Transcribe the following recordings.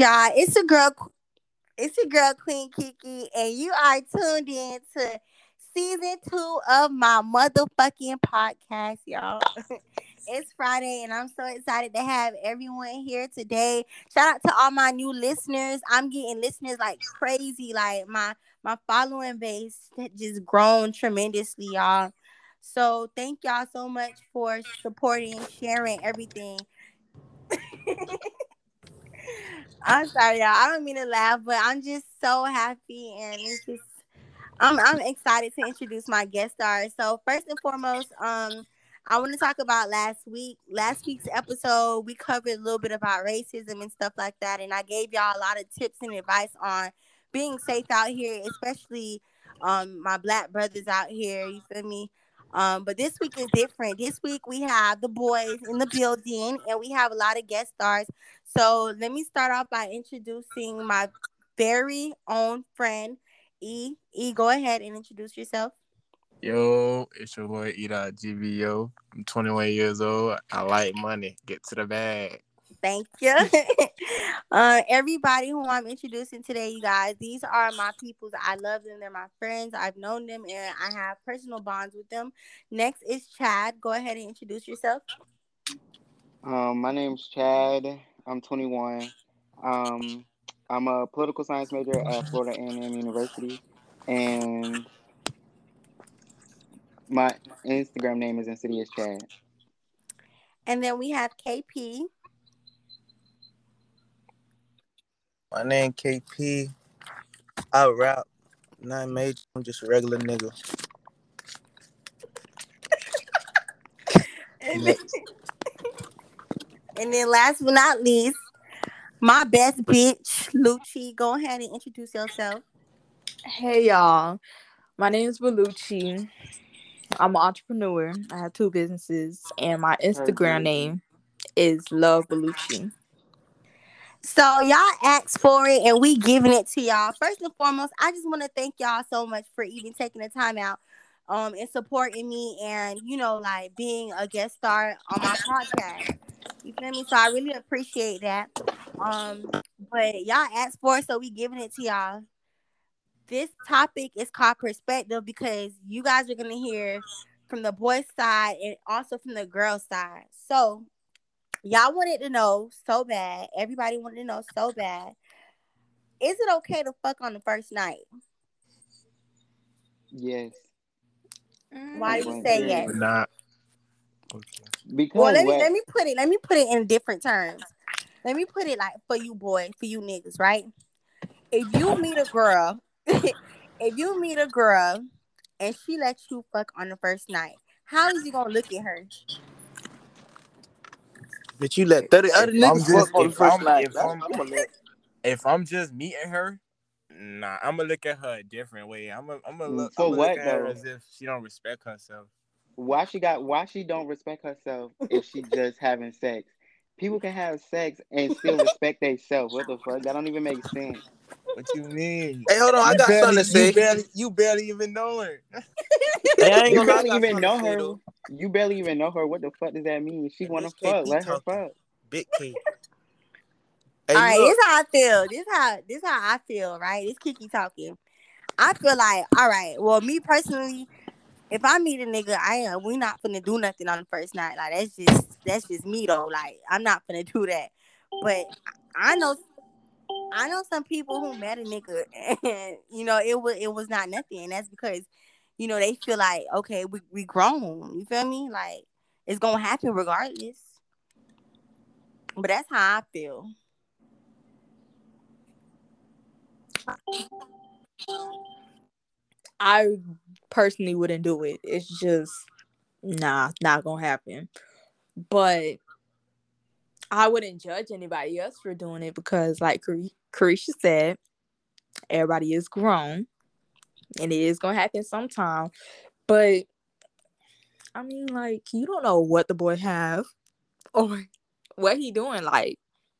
y'all. It's a girl. It's your girl Queen Kiki, and you are tuned in to season two of my motherfucking podcast, y'all. it's Friday, and I'm so excited to have everyone here today. Shout out to all my new listeners. I'm getting listeners like crazy. Like my my following base just grown tremendously, y'all. So thank y'all so much for supporting, sharing everything. I'm sorry, y'all. I don't mean to laugh, but I'm just so happy and it's just I'm I'm excited to introduce my guest star. So first and foremost, um, I want to talk about last week. Last week's episode, we covered a little bit about racism and stuff like that, and I gave y'all a lot of tips and advice on being safe out here, especially um my black brothers out here. You feel me? Um, but this week is different. This week we have the boys in the building, and we have a lot of guest stars. So let me start off by introducing my very own friend, E. E, go ahead and introduce yourself. Yo, it's your boy E.GVO. I'm 21 years old. I like money. Get to the bag. Thank you. uh, everybody who I'm introducing today, you guys, these are my peoples. I love them. They're my friends. I've known them and I have personal bonds with them. Next is Chad. Go ahead and introduce yourself. Um, my name's Chad. I'm 21. Um, I'm a political science major at Florida A&M University, and my Instagram name is Insidious Chad. And then we have KP. My name KP. I rap. Not major. I'm just a regular nigga. and, then, and then last but not least, my best bitch, Lucci. Go ahead and introduce yourself. Hey y'all. My name is Belucci. I'm an entrepreneur. I have two businesses, and my Instagram name is Love Belucci. So y'all asked for it and we giving it to y'all. First and foremost, I just want to thank y'all so much for even taking the time out um and supporting me and you know like being a guest star on my podcast. You feel me? So I really appreciate that. Um, but y'all asked for it, so we giving it to y'all. This topic is called perspective because you guys are gonna hear from the boy side and also from the girl side. So y'all wanted to know so bad. Everybody wanted to know so bad. Is it okay to fuck on the first night? Yes. Why do you say yes? Not. Okay. Because well, let me what? let me put it. Let me put it in different terms. Let me put it like for you boys, for you niggas, right? If you meet a girl, if you meet a girl and she lets you fuck on the first night, how is you gonna look at her? But you let 30 other niggas fuck on the if first I'm- night. if I'm- I'ma let- If I'm just meeting her, nah, I'm gonna look at her a different way. I'm gonna, I'm gonna Mm, look, for I'ma what, look at her though? as if she don't respect herself. why she got why she don't respect herself if she just having sex. People can have sex and still respect themselves. What the fuck? That don't even make sense. What you mean? Hey, hold on. I You got barely, something to say. You barely, you barely even know her. Hey, I ain't You gonna lie, barely even know her. though. You barely even know her. What the fuck does that mean? She wanna fuck. KP Let her fuck. Big K. Hey, all right, look. this how I feel. This how this how I feel, right? This Kiki talking. I feel like, all right, well, me personally, if I meet a nigga, I am we not gonna do nothing on the first night. Like that's just that's just me though. Like I'm not gonna do that. But I know I know some people who met a nigga and you know it was it was not nothing. And that's because, you know, they feel like, okay, we we grown. You feel me? Like it's gonna happen regardless. But that's how I feel. I personally wouldn't do it. It's just nah, not gonna happen. But I wouldn't judge anybody else for doing it because, like Car- Carisha said, everybody is grown, and it is gonna happen sometime. But I mean, like you don't know what the boy have or what he doing. Like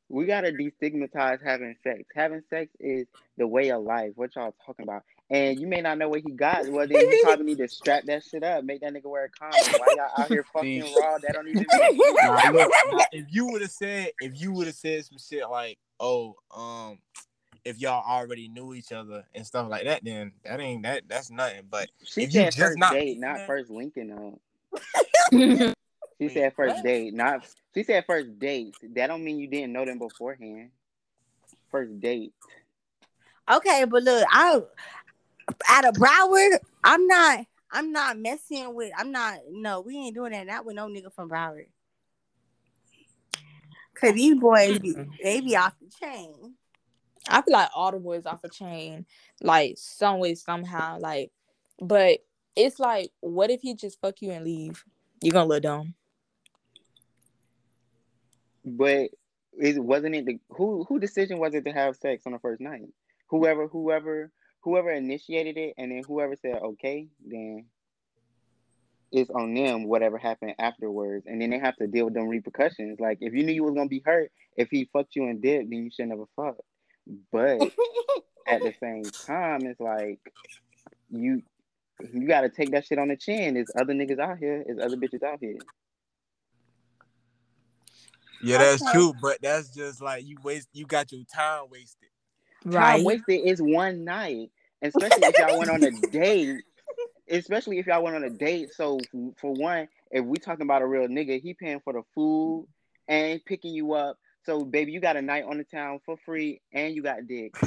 We gotta destigmatize having sex. Having sex is the way of life. What y'all talking about? And you may not know what he got. Well, then you probably need to strap that shit up, make that nigga wear a condom. Why y'all out here fucking raw? That don't even. Make Nah, look, if you would have said, if you would have said some shit like, "Oh, um, if y'all already knew each other and stuff like that, then that ain't that. That's nothing. But She If you said just first not- date, not first linking up. Mhm. She Wait, said first what? date, not. She said first date. That don't mean you didn't know them beforehand. First date. Okay, but look, I out of Broward, I'm not. I'm not messing with. I'm not. No, we ain't doing that. Not with no nigga from Broward. Cause these boys, be, they be off the chain. I feel like all the boys off the chain, like some way, somehow, like. But it's like, what if he just fuck you and leave? You're gonna look dumb. But it wasn't it the who who decision was it to have sex on the first night? Whoever whoever whoever initiated it and then whoever said okay, then it's on them whatever happened afterwards. And then they have to deal with them repercussions. Like if you knew you was gonna be hurt if he fucked you and did, then you should never fuck. But at the same time, it's like you you gotta take that shit on the chin. There's other niggas out here, there's other bitches out here. yeah, that's Okay. true. But that's just like you waste. You got your time wasted. Time wasted is one night, especially if y'all went on a date. Especially if y'all went on a date. So for one, if we talking about a real nigga, he paying for the food and picking you up. So baby, you got a night on the town for free, and you got dick.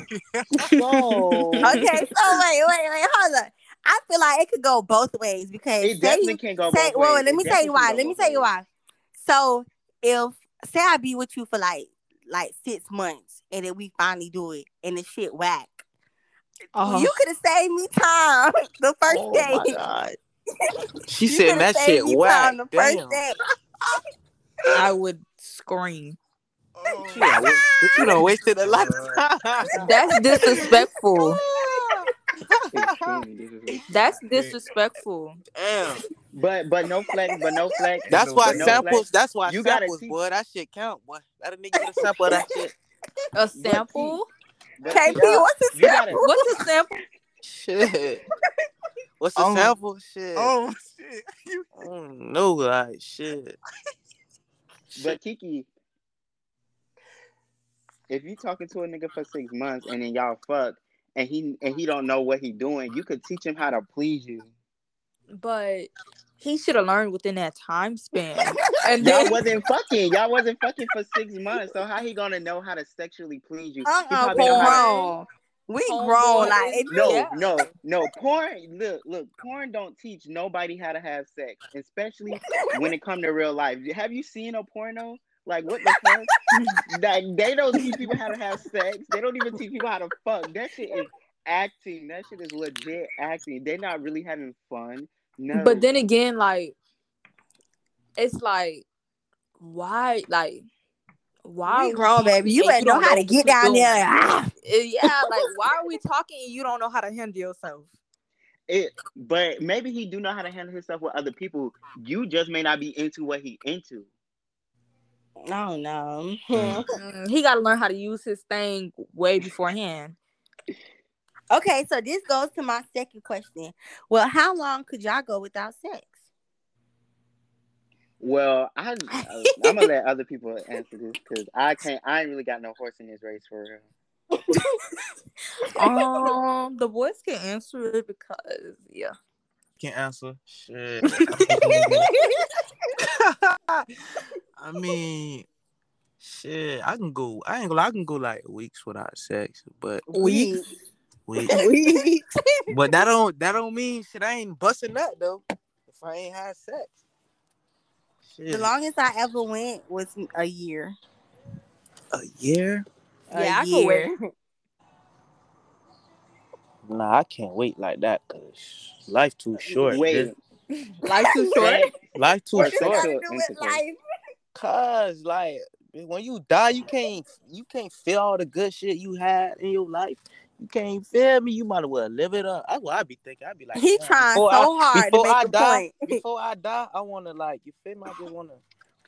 So Okay, so wait, wait, wait, hold on. I feel like it could go both ways because it say definitely you, can't go say, both well, ways. let me tell you why. Let me tell you why. So if say I be with you for like like six months and then we finally do it and the shit whack, Oh, you could have saved me time the first Oh day. my god. She said that shit me whack. time the first day. I would scream. Oh, She you know, wasted a lifetime. Oh That's disrespectful. Extremely disrespectful. That's disrespectful. Damn. But but no flex, but no flex. That's no, why but no samples. flex. That's why You gotta samples, teach- boy. That shit count, boy. Let a nigga get a sample of that shit. A sample? But KP, yeah, what's a you gotta sample? What's a sample? Shit. What's the Oh. sample? Shit. oh shit. You- I don't like shit. But Kiki, if you talking to a nigga for six months and then y'all fuck and he and he don't know what he doing, you could teach him how to please you. But he should have learned within that time span. And Y'all then wasn't fucking. Y'all wasn't fucking for six months. So how he gonna know how to sexually please you? Uh-uh, probably to- We Homeboy grown. Like No, Yeah. no, no. Porn, look, look. Porn don't teach nobody how to have sex, especially when it come to real life. Have you seen a porno? Like what the fuck? like they don't teach people how to have sex. They don't even teach people how to fuck. That shit is acting. That shit is legit acting. They're not really having fun. No. but then again, like it's like why like why we grown, baby. You and better know don't how to get down doing? there. Ah. Uh, yeah, like why are we talking and you don't know how to handle yourself? it, but maybe he do know how to handle himself with other people. You just may not be into what he into. I don't know. Mm. Mm, he got to learn how to use his thing way beforehand. Okay, so this goes to my second question. Well, how long could y'all go without sex? Well, I, I'm gonna let other people answer this because I can't. I ain't really got no horse in this race for real. um, the boys can answer it because yeah. Can't answer. Shit. I mean, shit. I can go. I ain't gonna. I can go like weeks without sex, but Weeks. weeks. Weeks. But that don't. That don't mean shit. I ain't busting up though. If I ain't had sex. The longest I ever went was a year. A year? A Yeah, I could year. Nah, I can't wait like that because life too short. Wait. Life too short. Life too or you short. gotta do with life? Cause like when you die, you can't you can't feel all the good shit you had in your life. You can't feel me. You might as well live it up. That's what I be thinking. I be like, He damn, trying so I, hard to before make I a die, point. before I die, I wanna like you feel me. I just wanna.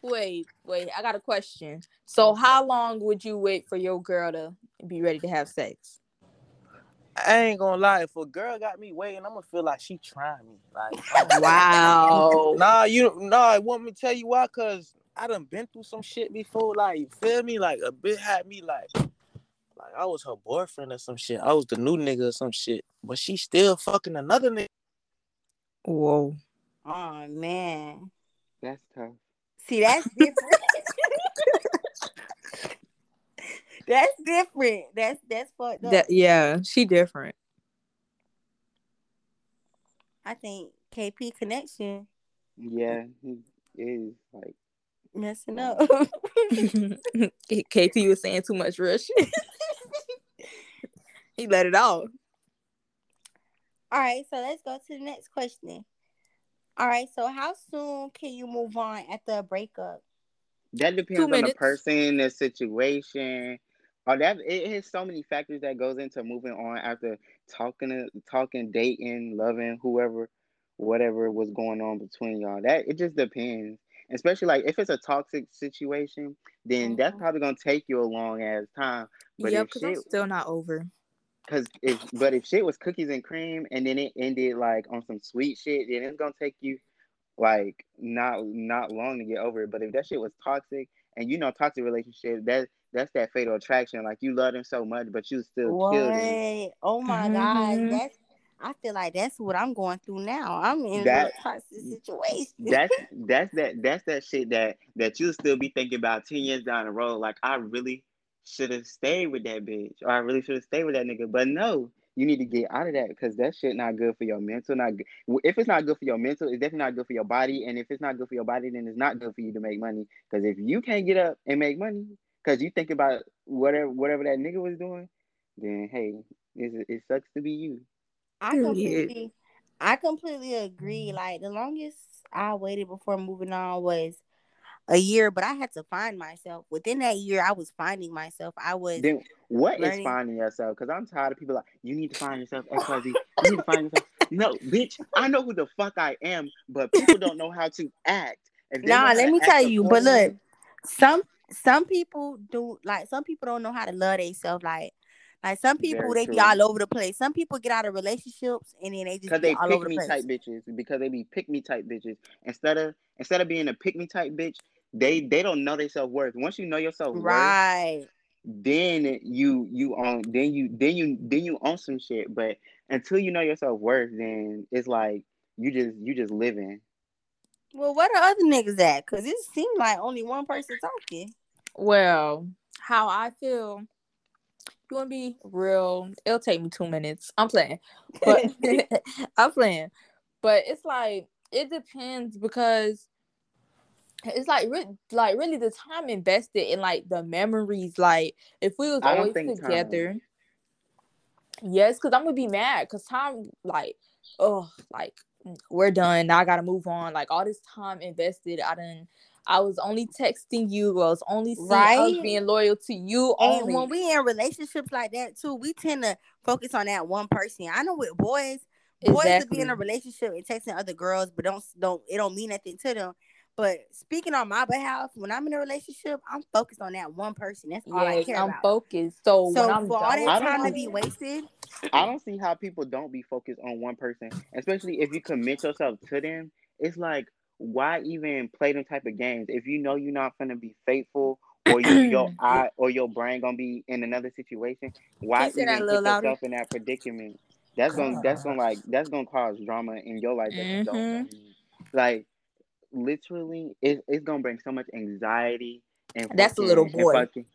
Wait, wait. I got a question. So, how long would you wait for your girl to be ready to have sex? I ain't gonna lie. If a girl got me waiting, I'm gonna feel like she trying me. Like, I'm- Wow. Nah, you nah. I want me to tell you why? Cause I done been through some shit before. Like, you feel me? Like a bit had me like, like I was her boyfriend or some shit. I was the new nigga or some shit. But she still fucking another nigga. Whoa. Oh man. That's tough. See, that's different. that's different. That's that's fucked up. That yeah, she different. I think KP connection Yeah, he is like messing up. KP was saying too much real shit. he let it out. All right, so let's go to the next question. All right, so how soon can you move on after a breakup? that depends on the person, the situation. Oh, that it has so many factors that goes into moving on after talking, to, talking, dating, loving, whoever, whatever was going on between y'all. That it just depends. Especially like if it's a toxic situation, then that's Mhm. probably gonna take you a long ass time. But yep, if because I'm still not over. Cause if but if shit was cookies and cream and then it ended like on some sweet shit, then it's gonna take you like not not long to get over it. But if that shit was toxic and you know toxic relationship, that that's that fatal attraction. Like you love them so much, but you still kill them. Oh my Mhm. god, that's I feel like that's what I'm going through now. I'm in That- a toxic situation. That's that's that that's that shit that that you still be thinking about ten years down the road. Like I really should have stayed with that bitch, or I really should have stayed with that nigga. But no, you need to get out of that because that shit not good for your mental. Not good. If it's not good for your mental, it's definitely not good for your body. And if it's not good for your body, then it's not good for you to make money. Because if you can't get up and make money, because you think about whatever whatever that nigga was doing, then hey, it, it sucks to be you. I completely I completely agree. Like the longest I waited before moving on was a year, but I had to find myself. Within that year, I was finding myself. I was Then what is learning- finding yourself? Because I'm tired of people like you need to find yourself XYZ. You need to find yourself. No, bitch, I know who the fuck I am, but people don't know how to act. If Nah, let me tell you, but look, some some people do like some people don't know how to love themselves. Like like some people Very they be all over the place. Some people get out of relationships and then they just because be they all pick over the me place. type bitches because they be pick me type bitches instead of instead of being a pick me type bitch they they don't know their self worth once you know yourself worth Right. then you you own then you then you then you own some shit but until you know yourself worth then it's like you just you just living Well, where the other niggas at? Cause it seemed like only one person talking. Well, how I feel. You want to be real? It'll take me two minutes. I'm playing, but I'm playing. But it's like it depends because it's like re- like really the time invested in like the memories. Like if we was always think time- together, yes, because I'm gonna be mad because time like oh like we're done. Now I gotta move on. Like all this time invested, I didn't. I was only texting you. I was only seeing, I was Right. being loyal to you And only. when we in relationships like that too, we tend to focus on that one person. I know with boys, boys to be in a relationship and texting other girls, but don't don't it don't mean nothing to them. But speaking on my behalf, when I'm in a relationship, I'm focused on that one person. That's all I Yes, care I'm about. focused. So, so when I'm for all done that I with don't time to be wasted, i don't see how people don't be focused on one person especially if you commit yourself to them it's like why even play them type of games if you know you're not gonna be faithful or you, your eye or your brain gonna be in another situation why you say that a even put louder? yourself in that predicament that's gonna that's gonna like that's gonna cause drama in your life that you don't Mhm. like literally it, it's gonna bring so much anxiety and That's a little fucking- and boy. fucking-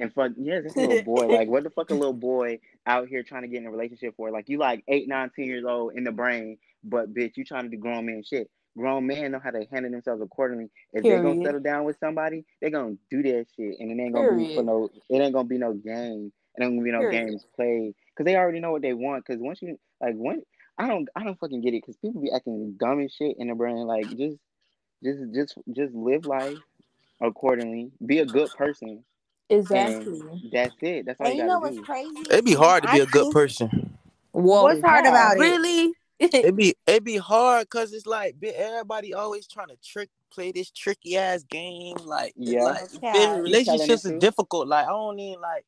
and fuck yeah, that's a little boy. Like what the fuck a little boy out here trying to get in a relationship for? Like you like eight, nine, ten years old in the brain, but bitch, you trying to do grown man shit. Grown men know how to handle themselves accordingly. If they're gonna settle down with somebody, they're gonna do that shit, and it ain't gonna be for no. It ain't gonna be no game. It ain't gonna be no Period. games played because they already know what they want. Because once you like when I don't I don't fucking get it because people be acting dumb as shit in the brain. Like just just just just live life accordingly. Be a good person. Exactly. And that's it. That's all and you you know gotta what's do. crazy? It'd be hard to be a good person. Whoa. What's hard about it? Really? It be it be hard because it's like everybody always trying to trick play this tricky ass game. Like Yeah. like you Okay. feel me? You telling relationships the is difficult. Like I don't even like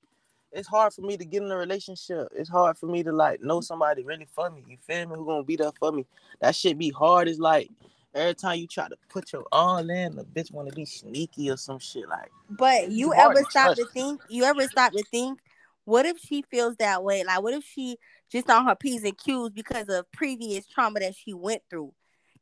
it's hard for me to get in a relationship. It's hard for me to like know somebody really for me. You feel me? Who gonna be there for me? That shit be hard. It's like every time you try to put your all in, the bitch wanna be sneaky or some shit. Like, But you ever stop to trust. think? You ever stop to think? What if she feels that way? Like, what if she just on her p's and q's because of previous trauma that she went through?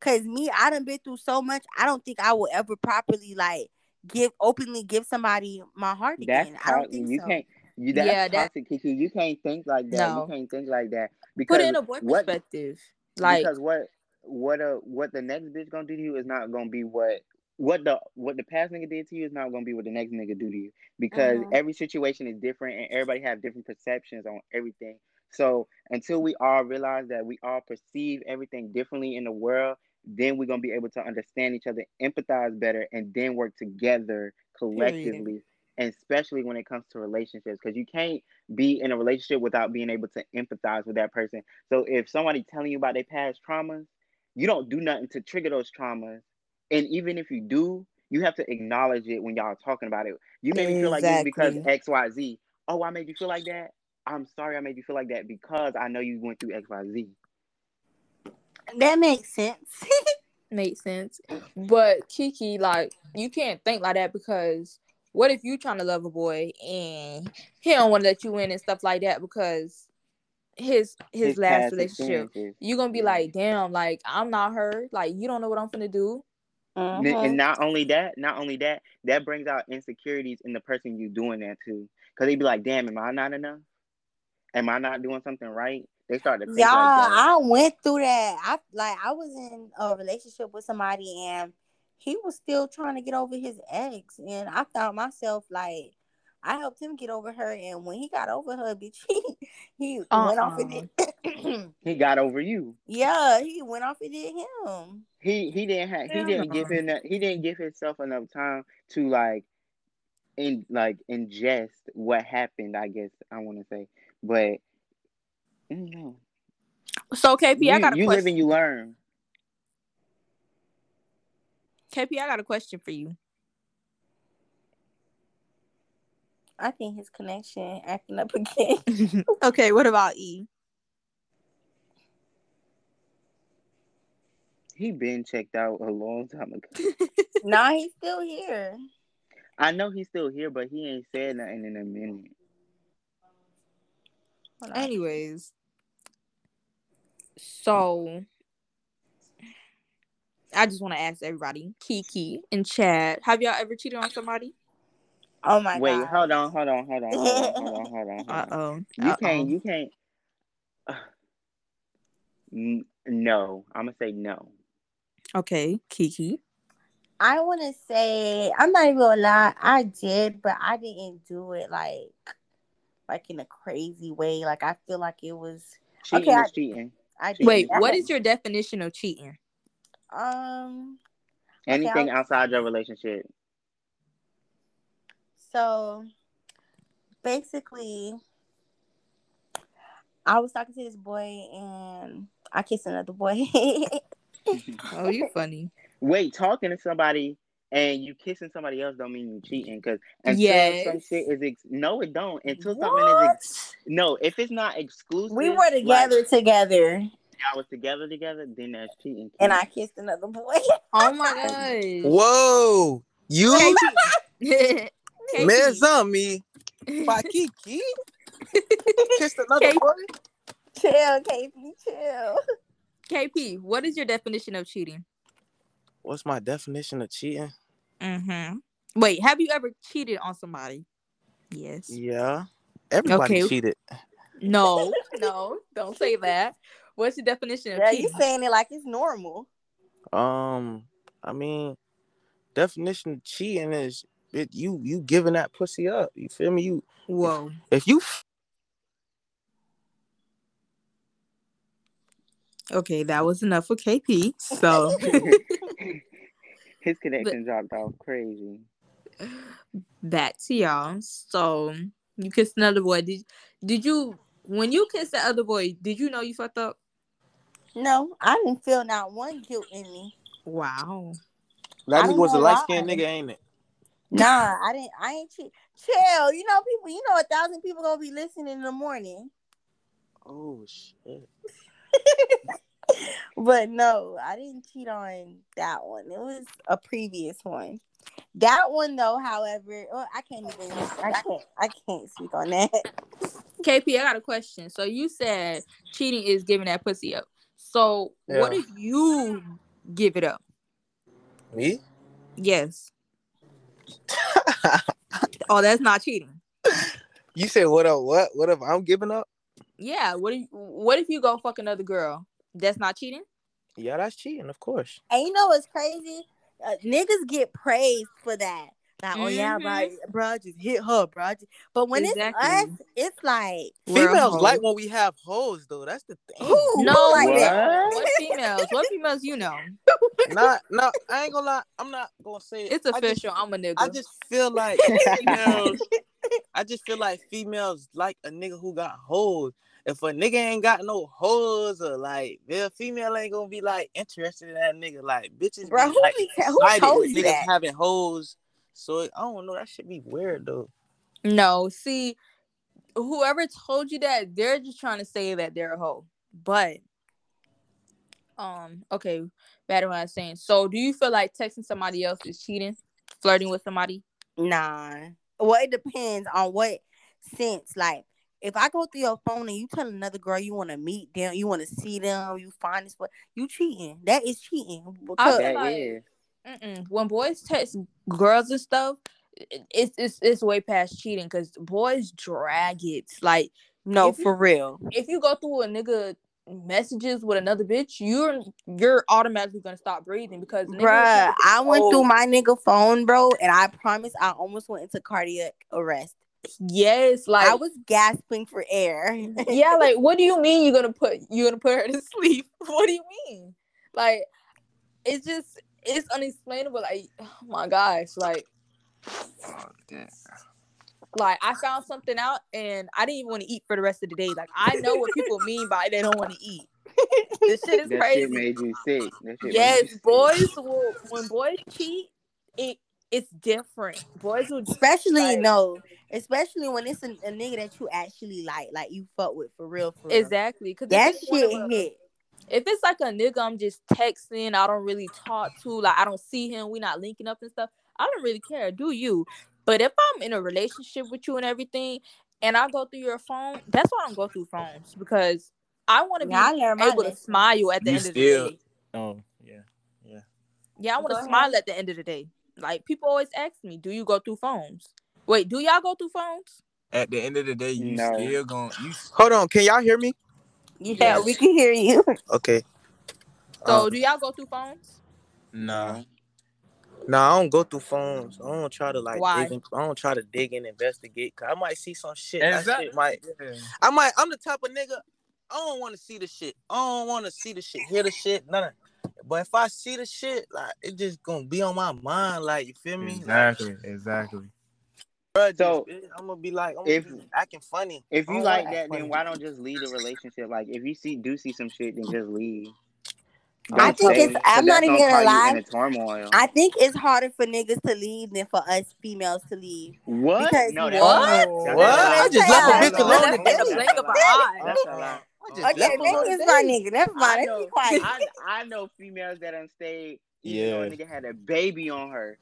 Cause me, I done been through so much. I don't think I will ever properly like give openly give somebody my heart That's again. I don't think You so. can't. You, that's Yeah, that- toxic, Kiki. You can't think like that. No. You can't think like that because Put it in a boy what perspective. Like because what what uh what the next bitch gonna do to you is not gonna be what what the what the past nigga did to you is not gonna be what the next nigga do to you because Mhm. every situation is different and everybody have different perceptions on everything. So until we all realize that we all perceive everything differently in the world, then we're gonna be able to understand each other, empathize better, and then work together collectively. And especially when it comes to relationships, because you can't be in a relationship without being able to empathize with that person. So if somebody telling you about their past traumas, you don't do nothing to trigger those traumas. And even if you do, you have to acknowledge it when y'all talking about it. You made me feel like this because X, Y, Z. Oh, I made you feel like that. I'm sorry I made you feel like that because I know you went through X, Y, Z. That makes sense. makes sense. But Kiki, like, you can't think like that because what if you trying to love a boy and he don't want to let you in and stuff like that because his his, last relationship. experiences. You gonna be Yeah. like, damn, like I'm not her. Like you don't know what I'm gonna do. N- Mhm. And not only that, not only that, that brings out insecurities in the person you doing that to. Cause they'd be like, damn, am I not enough? Am I not doing something right? They start to think Y'all, like that. I went through that. I like I was in a relationship with somebody and he was still trying to get over his ex. And I found myself like I helped him get over her and when he got over her, bitch, he, he went off and uh-uh. did He got over you. Yeah, he went off and did him. He he didn't have he Hell didn't give him that he didn't give himself enough time to like in like ingest what happened, I guess I wanna say. But I don't know. So KP, You, I got a question. you live and you learn. KP, I got a question for you. I think his connection acting up again. okay, what about E? He been checked out a long time ago. nah, he's still here. I know he's still here, but he ain't said nothing in a minute. Hold on. Anyways, so I just want to ask everybody, Kiki and Chad, have y'all ever cheated on somebody? Oh my Wait, god. hold on, hold on, hold on, hold on, hold on, hold on. Hold Uh oh. You can't, you can't. N- no, I'm gonna say no. Okay, Kiki. I want to say I'm not even gonna lie. I did, but I didn't do it like, like in a crazy way. Like I feel like it was. Cheating Okay, I- is cheating. I did. Wait, I what your definition of cheating? um? Anything I'll- outside your relationship. So basically, I was talking to this boy and I kissed another boy. Oh, you funny. Wait, talking to somebody and you kissing somebody else don't mean you cheating because until Yes. some shit is ex- no, it don't. Until something is ex- no, if it's not exclusive, we were together Like, together, y'all was together together, then that's cheating. and I kissed another boy. Oh my god! Whoa, you KP. man's on me. Pakiki kissed another Kate- boy. chill, KP, chill. KP, what is your definition of cheating? What's my definition of cheating? Mm-hmm. Wait, have you ever cheated on somebody? Yes. Yeah, everybody Okay. cheated. No, no, don't say that. What's your definition of Yeah, you cheating? saying it like it's normal. Um, I mean, definition of cheating is it you you giving that pussy up. You feel me? You Whoa. if you Okay, that was enough for KP. So His connection dropped off crazy. back to y'all. So you kissed another boy. Did did you when you kissed the other boy, did you know you fucked up? No, I didn't feel not one guilt in me. Wow. that nigga was a know light skinned nigga, ain't it? Nah, I didn't. I ain't cheat. Chill. You know, people. You know, a thousand people gonna be listening in the morning. Oh shit. But no, I didn't cheat on that one. It was a previous one. That one though, however, well, I can't even. I can't. I can't speak on that. KP, I got a question. So you said cheating is giving that pussy up. So what Yeah. if you give it up? Me? Yes. oh, that's not cheating. You said what up? What? What if I'm giving up? Yeah. What if what if you go fuck another girl? That's not cheating? Yeah, that's cheating, of course. And you know what's crazy? Uh, niggas get praised for that. Like, oh yeah, bro, Mhm. bro, I just hit her, bro. But when Exactly. it's us, it's like Females like when we have hoes, though. That's the thing. who? No, like What? that? What females? What females you know? not, no, I ain't gonna lie. I'm not gonna say it. It's I just- official. I'm a nigga. I just feel like females. I just feel like females like a nigga who got hoes. If a nigga ain't got no hoes or like, the female ain't gonna be like interested in that nigga. Like bitches, Bro, be, who, like, be te- who told you niggas that? having hoes. So I don't know. That should be weird though. No, see, whoever told you that, they're just trying to say that they're a hoe. But, um, okay, back to what I was saying. So, do you feel like texting somebody else is cheating, flirting with somebody? Nah. Well, it depends on what sense. Like, if I go through your phone and you tell another girl you want to meet them, you want to see them, you find this, but you cheating. That is cheating. I Because That like- is. When boys text girls and stuff, it's it's it's way past cheating because boys drag it. Like, no, if you- for real. if you go through a nigga messages with another bitch, you're you're automatically gonna stop breathing because niggas- Bruh, I went through my nigga phone, bro, and I promise I almost went into cardiac arrest. Yes, like I was gasping for air. yeah, like what do you mean you're gonna put you're gonna put her to sleep? What do you mean? Like it's just it's unexplainable. Like oh my gosh, like Oh, like I found something out and I didn't even want to eat for the rest of the day. Like I know what people mean by they don't want to eat. This shit is That crazy. shit made you sick. That shit made yes, you sick. boys will when boys cheat, it it's different. Boys will especially Like- no, especially when it's a, a nigga that you actually like, like you fuck with for real, for real. exactly because That shit hit. if it's like a nigga I'm just texting, I don't really talk to, like I don't see him, we not linking up and stuff, I don't really care, do you? But if I'm in a relationship with you and everything, and I go through your phone, that's why I don't go through phones because I want to be Yeah, I learned my able to lesson. smile at the You end of the day. Oh, yeah. Yeah, Yeah, I want to smile at the end of the day. Like people always ask me, do you go through phones? Wait, do y'all go through phones? At the end of the day, you No. still gonna you Hold on, can y'all hear me? Yeah, Yes. we can hear you. Okay. So Uh, do y'all go through phones? nah. Nah, I don't go through phones. I don't try to like Why? dig in, I don't try to dig and investigate. Cause I might see some shit. That Exactly. shit might Yeah. I might I'm the type of nigga I don't want to see the shit. I don't want to see the shit, hear the shit, none. But if I see the shit, like it just gonna be on my mind. Like you feel me? Exactly. Exactly. Like, bruh, So, just, I'm gonna be like, I'm if- gonna be acting funny. If you like that, act then why don't just leave the relationship? Like if you see do see some shit, then just leave. I Don't think it's- 'cause I'm not even gonna gonna cause you lie. In a turmoil. I think it's harder for niggas to leave than for us females to leave. what? because- no, that's What? a lie. That's What? a. I just left a That's bitch alone in the That's a blink of an lie. eye. That's a lie. I Okay, left maybe it's my nigga. Never I mind. Let's know, be quiet. I, I know females that done stayed even though a Yeah. nigga had a baby on her.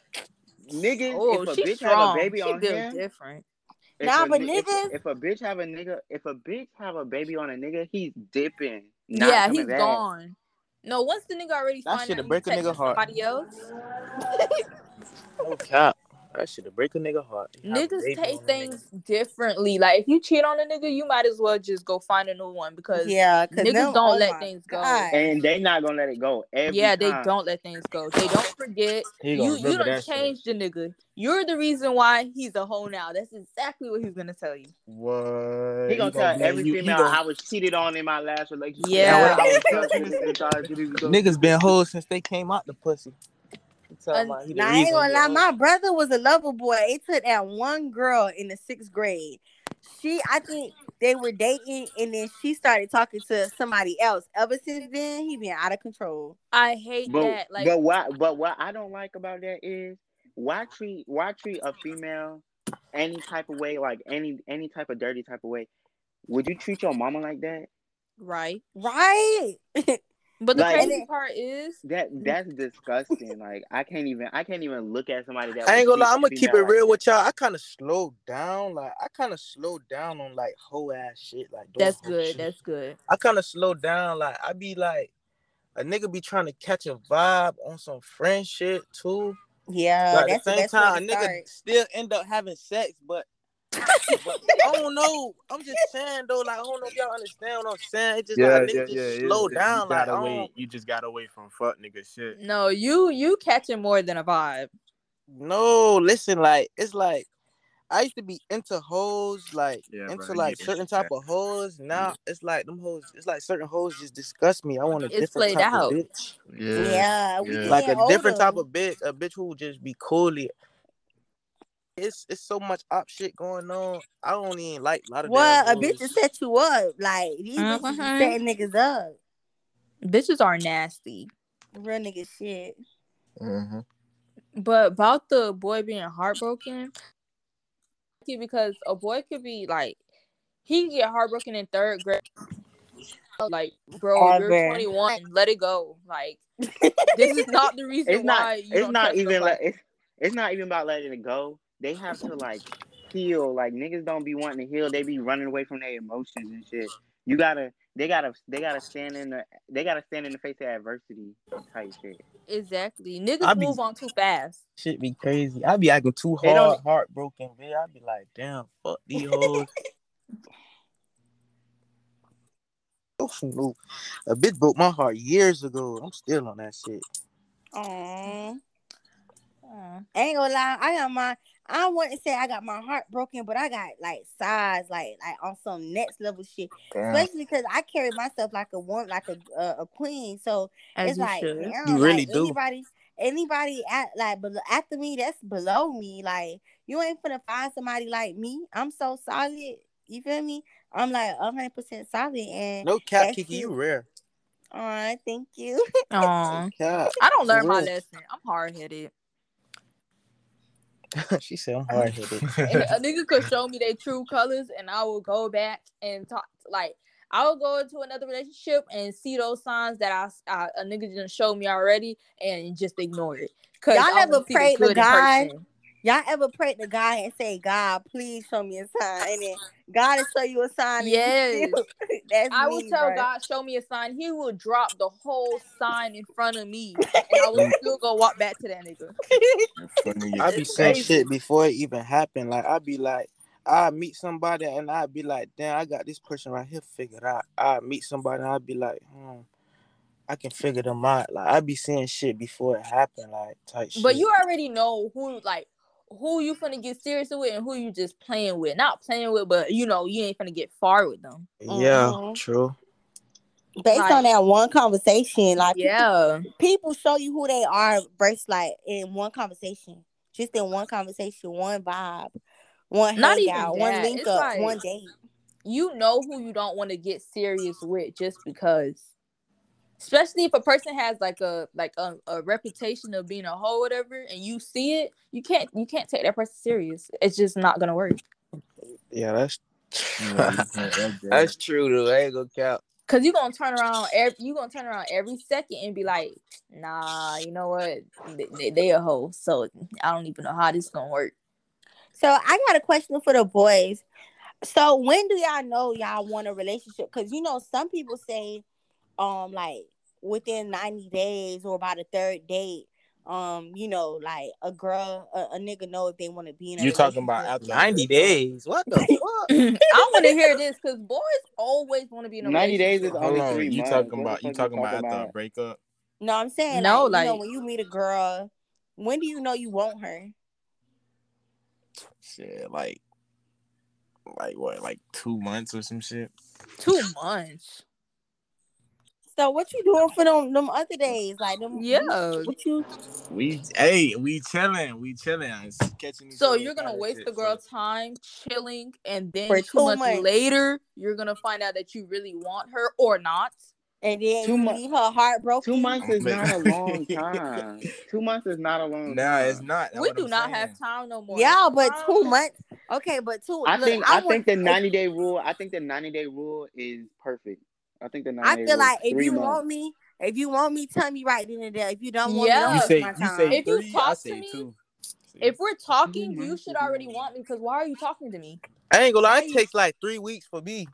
Niggas, Oh, if a she's bitch strong. have a baby she on him, different. Nah, a but ni- if, niggas- if a bitch have a nigga, if a bitch have a baby on a nigga, he's dipping. Not yeah, coming he's back. gone. No, once the nigga already That find shit'll out break a nigga heart. somebody else, No cap. That should have break a nigga heart. You have niggas take on a nigga. things differently. Like if you cheat on a nigga, you might as well just go find a new one because Yeah, because niggas don't let things go. And they not gonna let it go. Every yeah, they time. don't let things go. They don't forget. You you don't that shit. change the nigga. You're the reason why he's a hoe now. That's exactly what he's gonna tell you. What? He gonna tell blame every you- female gonna- I was cheated on in my last relationship. Yeah. I was touching this and tried to do this. Niggas been hoes since they came out the pussy. He tell And- my- he Now, I ain't gonna lie, my brother was a lover boy. It took that one girl in the sixth grade. She, I think they were dating, and then she started talking to somebody else. Ever since then, he been out of control. I hate But, that. Like but what but what I don't like about that is why treat why treat a female any type of way, like any any type of dirty type of way? Would you treat your mama like that? Right. Right. But the Like- crazy part is That mm. that's disgusting. like I can't even I can't even look at somebody that. I ain't would gonna lie, treat a I'm gonna keep it like real that. with y'all. I kind of slowed down, like I kind of slowed down on like whole ass shit, like that's good. shit. That's good. I kind of slowed down, like I be like, a nigga be trying to catch a vibe on some friend shit too. Yeah, but at that's the the same time, a nigga start. still end up having sex, but. But I don't know. I'm just saying though, like I don't know if y'all understand what I'm saying. It's just like a nigga just slow it's- down, You like gotta I don't, wait. You just got away from fuck nigga shit. No, you you catching more than a vibe. No, listen, like it's like I used to be into hoes, like Yeah, bro, into I like certain type saying. of hoes. Now it's like them hoes. It's like certain hoes just disgust me. I want a It's different played type out. of bitch, Yeah, we Yeah. like a getting different type of bitch, a bitch who just be coolly. It's it's so much op shit going on. I don't even like a lot of What a bitch to set you up. Like these bitches Mhm. is setting niggas up. Bitches are nasty. Real nigga shit. Mm-hmm. But about the boy being heartbroken, because a boy could be like, he can get heartbroken in third grade. Like, bro, you're Ever. 21. Let it go. Like, this is not the reason It's not. why you It's don't not even like it's. It's not even about letting it go. They have to like heal. Like niggas don't be wanting to heal. They be running away from their emotions and shit. You gotta. They gotta. They gotta stand in the. They gotta stand in the face of adversity type shit. Exactly. Niggas be- move on too fast. Shit be crazy. I be acting too hard, heartbroken, bitch. I be like, damn, fuck these hoes. A bitch broke my heart years ago. I'm still on that shit. Aww. Aw. I ain't gonna lie, I got my I wouldn't say I got my heart broken, but I got like size, like like on some next level shit. Especially because I carry myself like a one, like a a, a queen. So As it's you like, should. damn, You really like, do. Anybody, anybody at like below, after me, that's below me. Like you ain't gonna find somebody like me. I'm so solid. You feel me? I'm like 100 percent solid, and No cap, That's Kiki, you. you rare. all right, thank you. Aw. No cap. I don't learn my lesson. I'm hard headed. she said I'm hard headed. a nigga could show me their true colors and I will go back and talk like I will go into another relationship and see those signs that I, I a nigga didn't show me already and just ignore it. Cause Y'all I never see the prayed to God? person. Y'all ever pray to God and say, God, please show me a sign? And then God will show you a sign. Yes. That's I me, would tell bruh. God, show me a sign. He will drop the whole sign in front of me, and I will still go walk back to that nigga. I as be It's saying shit before it even happened. Like I be like, I meet somebody and I be like, damn, I got this person right here figured out. I meet somebody and I be like, hmm, I can figure them out. Like I be saying shit before it happened, like type shit. But you already know who like who you finna get serious with and who you just playing with. Not playing with, but you know you ain't finna get far with them. yeah, Mhm. true. Based Like- on that one conversation, like Yeah. people show you who they are versus like in one conversation. Just in one conversation, one vibe, one Not even hangout, one link It's up, like- one date. you know who you don't want to get serious with just because especially if a person has like a like a, a reputation of being a hoe whatever and you see it you can't you can't take that person serious it's just not gonna work Yeah, that's Yeah, you can't- that's that's true though. I ain't gonna count. because you're gonna turn around every you gonna turn around every second and be like nah you know what they, they, they a hoe so i don't even know how this gonna work So I got a question for the boys. So when do y'all know y'all want a relationship? Because you know some people say, um, like within ninety days or about a third date, um, you know, like a girl, a, a nigga know if they want to be in a You talking about after Ninety days. What the fuck? i want to hear this because boys always want to be in a 90 days is relationship. only Hold on, three you months. talking about you fuck talking you about talking after a breakup? No, I'm saying No, like, you know like- when you meet a girl, when do you know you want her? Shit, like, like what, like two months or some shit? two months So what you doing for them them other days? Like them Yeah. What you We, hey, we chilling, we chilling. It's catching So you're gonna waste shit, the so- girl time chilling, and then For two two months months. later, you're gonna find out that you really want her or not. and then Two you mo- leave her heartbroken. Two months is not a long time. Two months is not a long Nah, time. it's not. That's we do I'm not saying. have time no more. Yeah, but two months. Okay, but two. I look, think I, want- think the ninety day rule. I think the ninety day rule is perfect. I think the ninety. I feel like if you months. want me, if you want me, tell me right then and there. If you don't want Yeah. me, You don't say you my time. say If you three. I talk to say me, two. If we're talking, Mhm. you should already want me because why are you talking to me? I ain't gonna lie, it takes like three weeks for me.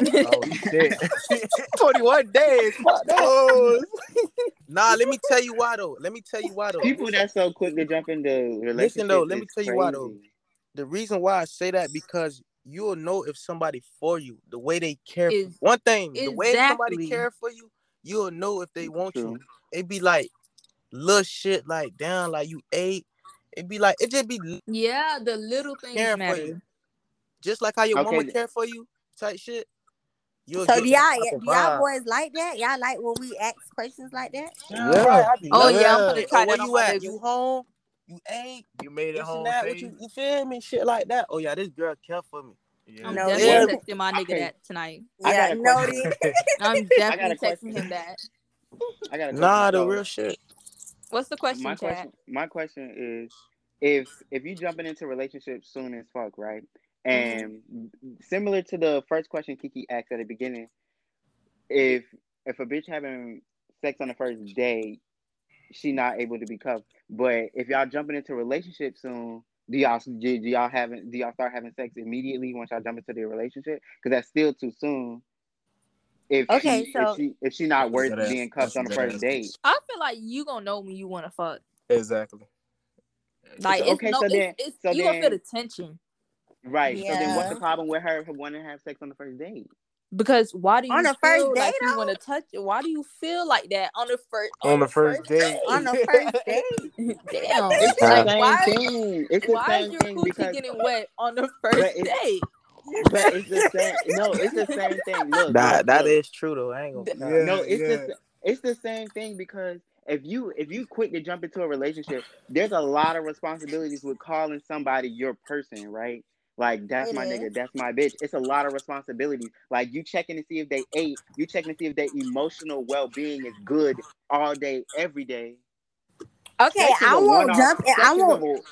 oh shit. 21 days. Fuck nah, let me tell you why though. Let me tell you why though. People that's so quick to jump into relationships. Listen though, let me is tell you why though. The reason why I say that because you'll know if somebody for you, the way they care. For, Is- one thing, the way somebody exactly. care for you, you'll know if they want True. you. It be like little shit like down, like you ate. It'd be like it just be Yeah, the little things Care for matter. you. just like how your Okay, mama care for you, type shit. You'll So do y'all, type y'all vibe. boys like that? Y'all like when we ask questions like that? Yeah. right, I be Oh, loving yeah, I'm that gonna shit. try Oh, where that on you at? You home? You ain't? You made it home that? Safe. you, you feel me? Shit like that. Oh yeah, this girl care for me. Yeah. I'm No, definitely yeah. texting my nigga Okay. that tonight. I Yeah, got a noted. I'm got definitely a question. texting him that. I got a Nah, the So, real shit. What's the question, my chat? question my question is if if you jumping into relationships soon as fuck right mm-hmm. and similar to the first question kiki asked at the beginning if if a bitch having sex on the first day she not able to be cuffed but if y'all jumping into a relationship soon do y'all do, do y'all having do y'all start having sex immediately once y'all jump into the relationship because that's still too soon if Okay, she, so- if she if she not worth ass- being cuffed on the first ass date. I feel like you gonna know when you want to fuck. Exactly. Like So- okay, no, so it's, then- it's so you gonna feel the tension Right. So then, what's the problem with her wanting to have sex on the first date? Because why do you On the feel first like you want to touch it? Why do you feel like that on the first On the first date. On the first date, Damn, It's the like same why? thing. It's the Why same is your coochie because, getting wet on the first it- date? but it's the same. No, it's the same thing. Look, That look, that look. is true though. I ain't gonna. Yeah, no, it's yeah. the it's the same thing because if you if you quick to jump into a relationship, there's a lot of responsibilities with calling somebody your person, right? Like that's It my is. nigga, that's my bitch. It's a lot of responsibilities. Like you checking to see if they ate, you checking to see if their emotional well being is good all day, every day. okay, Sex is I a won't jump. In, I won't. wo-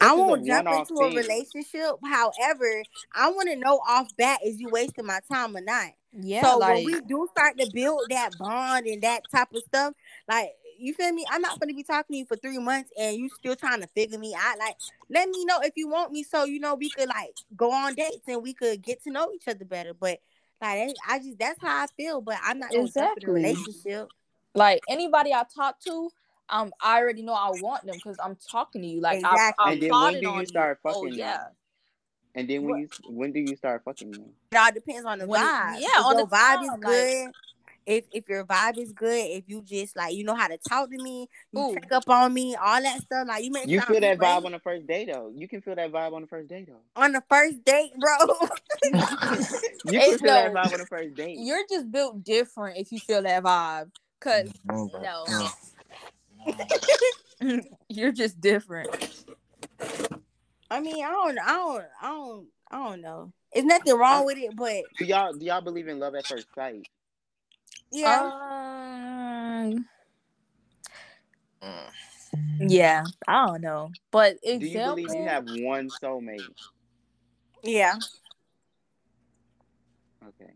I sex is a won't jump one-off into a relationship. However, I want to know off bat is you wasting my time or not. Yeah, so like when we do start to build that bond and that type of stuff, like you feel me, I'm not gonna be talking to you for three months and you still trying to figure me out. Like, let me know if you want me, so you know we could like go on dates and we could get to know each other better. But like, I just that's how I feel. But I'm not gonna in a Exactly. relationship. like anybody I talk to, um, I already know I want them because I'm talking to you. Like I, Exactly. I And then when do you start Oh fucking them? yeah, And then when What- you when do you start fucking them? It all depends on the When it- vibe. yeah, If on your the vibe time, is like- good. If if your vibe is good, if you just like you know how to talk to me, you Ooh. check up on me, all that stuff. Like you make You feel that great vibe on the first date though. You can feel that vibe on the first date though. on the first date, bro. You Hey, can feel that vibe on the first date. you're just built different if you feel that vibe. Cause no, Mm. you're just different. I mean, I don't, I don't, I don't, I don't know. There's nothing wrong with it, but Do y'all do y'all believe in love at first sight? Yeah, Um, Mm. yeah, I don't know, but Do you believe you have one soulmate? yeah. Okay.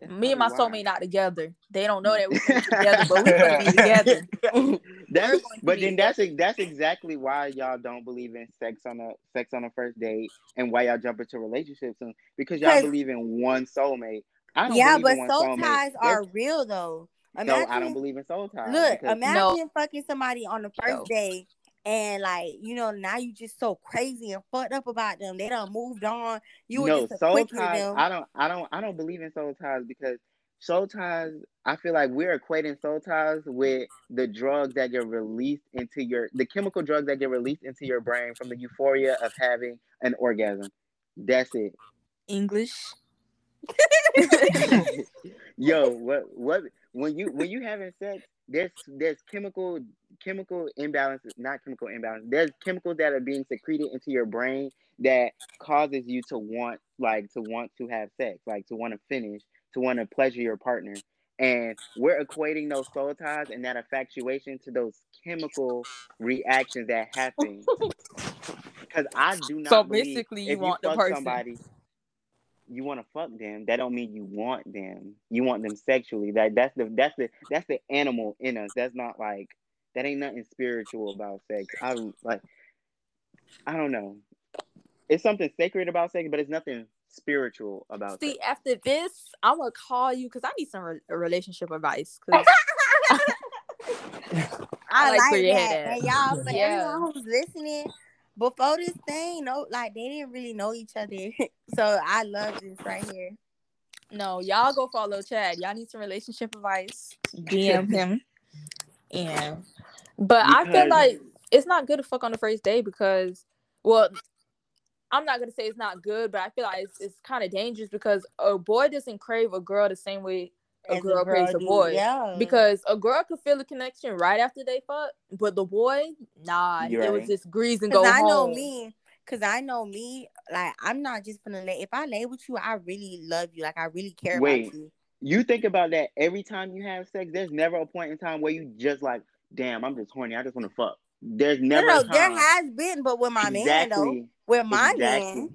That's me and my probably soulmate not together. They don't know that we're together, but we're gonna be together. That's, We're going to but be then that's that's exactly why y'all don't believe in sex on a sex on a first date and why y'all jump into relationships and because y'all believe in one soulmate. I don't Yeah, believe but in one soul soulmate. ties are real though. no, I don't believe in soul ties. look, because- imagine fucking somebody on the first No. day and like you know now you just so crazy and fucked up about them. They done moved on. You were no just soul ties. them. I don't. I don't. I don't believe in soul ties because soul ties. I feel like we're equating soul ties with the drugs that get released into your the chemical drugs that get released into your brain from the euphoria of having an orgasm. That's it. English. Yo, what what when you when you having sex, there's there's chemical chemical imbalances, not chemical imbalance. There's chemicals that are being secreted into your brain that causes you to want like to want to have sex, like to want to finish, to want to pleasure your partner. And we're equating those soul ties and that infatuation to those chemical reactions that happen. Because I do not So basically, you want the person. somebody, you want to fuck them. That don't mean you want them. You want them sexually. That that's the that's the that's the animal in us. That's not like that ain't nothing spiritual about sex. I don't like I don't know. It's something sacred about sex, but it's nothing spiritual about See, sex. after this, I'm gonna call you because I need some re- relationship advice. 'cause- I, like like, where your that. head at. And y'all, for Yeah. everyone who's listening, before this thing, no, like they didn't really know each other. so I love this right here. no, y'all go follow Chad. Y'all need some relationship advice. DM him. Yeah, but I feel like it's not good to fuck on the first day because, well, I'm not gonna say it's not good, but I feel like it's, it's kind of dangerous because a boy doesn't crave a girl the same way a As girl craves a boy. Yeah. Because a girl could feel a connection right after they fuck, but the boy, nah, You're it was just grease and go Cause I know me. Cause I know me. Like I'm not just gonna lay. If I lay with you, I really love you. Like I really care Wait. about you. You think about that every time you have sex. There's never a point in time where you just like, damn, I'm just horny. I just want to fuck. There's never. no, a there has been, but with my man though, exactly. with my exactly.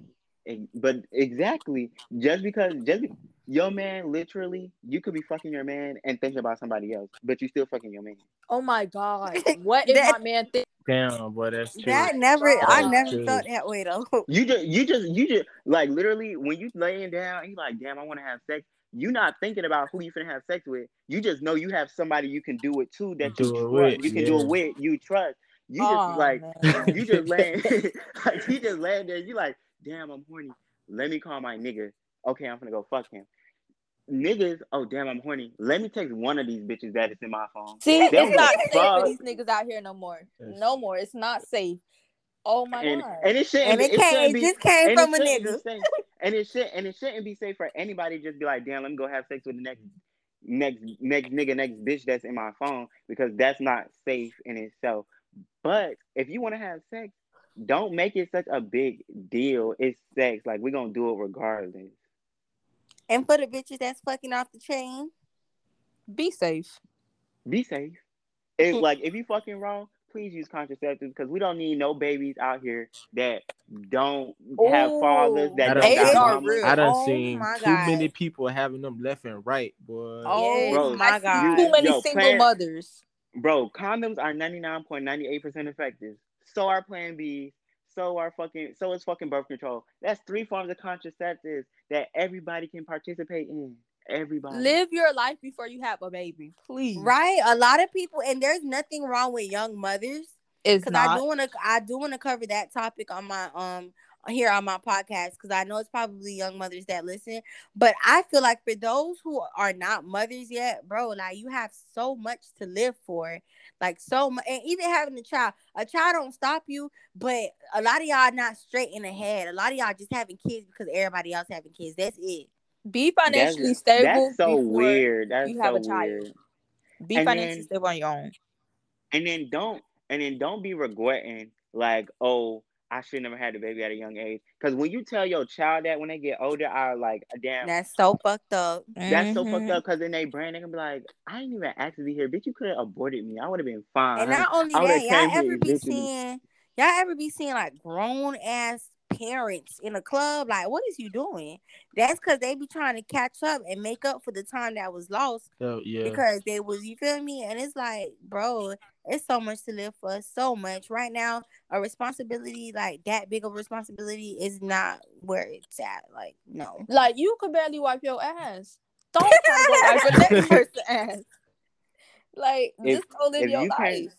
man, But exactly, just because just be- your man, literally, you could be fucking your man and thinking about somebody else, but you still fucking your man. Oh my god, what if my man think? Damn, boy, that's true. that never. I never true. felt that way though. You just, you just, you just like literally when you laying down, you like, damn, I want to have sex. You not thinking about who you finna have sex with. You just know you have somebody you can do it to that Do you trust. with, you can do it with. You trust. You just Aw, like man. you just laying, like you just laying there. You like, damn, I'm horny. Let me call my nigga. Okay, I'm gonna go fuck him. Niggas, oh damn, I'm horny. Let me text one of these bitches that is in my phone. See, They it's not give a safe for these niggas out here no more. No more. It's not safe. Oh my and god. and it shouldn't. And it it came. shouldn't It just came and from a it shouldn't nigga. safe. And it should and it shouldn't be safe for anybody to just be like, damn, let me go have sex with the next next next nigga, next bitch that's in my phone because that's not safe in itself. But if you want to have sex, don't make it such a big deal. It's sex. Like we're gonna do it regardless. And for the bitches that's fucking off the chain, Be safe. Be safe. If hmm. like if you fucking wrong, please use contraceptives because we don't need no babies out here that don't have fathers that I don't done got seen- mamas. I done Oh seen too God. many people having them left and right, boy. Oh, Bro, my see God. too many Yo, single plan- mothers. Bro, condoms are 99.98% effective. So are Plan B. So are fucking so is fucking birth control. That's three forms of contraceptives that everybody can participate in. Everybody. Live your life before you have a baby, please. right? A lot of people, and there's nothing wrong with young mothers. It's because I do want to I do want to cover that topic on my um here on my podcast because I know it's probably young mothers that listen, but I feel like for those who are not mothers yet, bro, like you have so much to live for, like so much, and even having a child, a child don't stop you, but a lot of y'all not straight in the head. A lot of y'all just having kids because everybody else having kids. That's it. Be That's, financially stable. that's so weird. That's you have so a child. weird. Be And financially then- stable on your own. And then don't and then don't be regretting like, oh, I should never had a baby at a young age. Because when you tell your child that when they get older, are like, damn, That's so fucked up. That's so fucked Mhm. up because in their brain, they're gonna be like, I ain't even asked to be here. Bitch, you could have aborted me. I would have been fine. And not only I that, y'all ever be seeing y'all ever be seeing like grown ass parents in a club? Like, what is you doing? That's because they be trying to catch up and make up for the time that was lost So, yeah. because they was you feel me? And it's like, bro, it's so much to live for, so much. Right now, a responsibility like that big of a responsibility is not where it's at. Like, no. Like you could barely wipe your ass. Don't try to go wipe the next person's ass. Like If- just go live your you can't- life.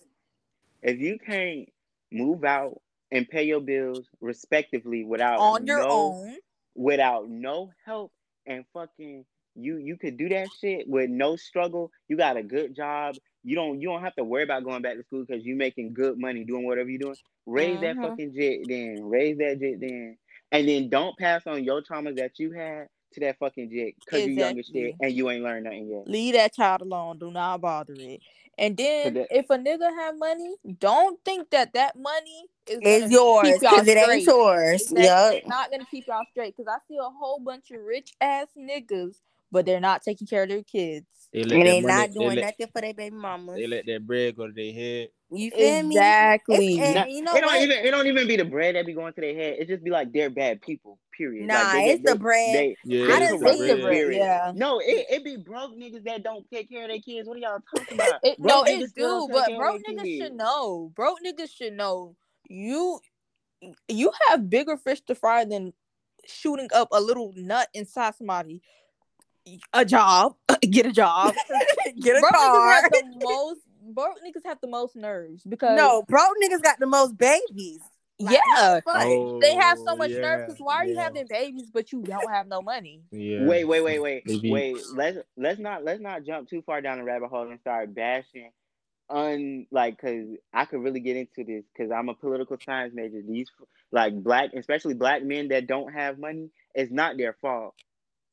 if you can't move out and pay your bills respectively without on your no, own. without no help and fucking you you could do that shit with no struggle. You got a good job. You don't you don't have to worry about going back to school because you're making good money doing whatever you're doing. Raise that Mhm. fucking jit then. Raise that jit then. And then don't pass on your traumas that you had to that fucking jit because you young as shit and you ain't learned nothing yet. Leave that child alone. Do not bother it. And then that- if a nigga have money, don't think that that money is It's yours because it ain't yours. Exactly. Yup. It's not gonna keep y'all straight. Cause I see a whole bunch of rich ass niggas, but they're not taking care of their kids. They let And they money, not they doing let, nothing for their baby mamas. they let that bread go to their head. You feel me? Exactly. And you know it don't even it don't even be the bread that be going to their head. It just be like they're bad people. Period. Nah, like, they, it's the bread. They, Yeah, I they done corrupt seen the the bread, spirit. yeah. No, it, it be broke niggas that don't take care of their kids. What are y'all talking about? It, no, niggas it do, but broke niggas kids. should know. Broke niggas should know. You you have bigger fish to fry than shooting up a little nut inside somebody. A job, get a job, Get a broke niggas car. have the most. Broke niggas have the most nerves because No, broke niggas got the most babies. Like, yeah, fuck. Oh, they have so Oh, much nerve. Because why are you having babies but you don't have no money? Yeah. Wait, wait, wait, wait, They be- wait. Let's let's not let's not jump too far down the rabbit hole and start bashing. Un like, cause I could really get into this because I'm a political science major. These like black, especially black men that don't have money, it's not their fault.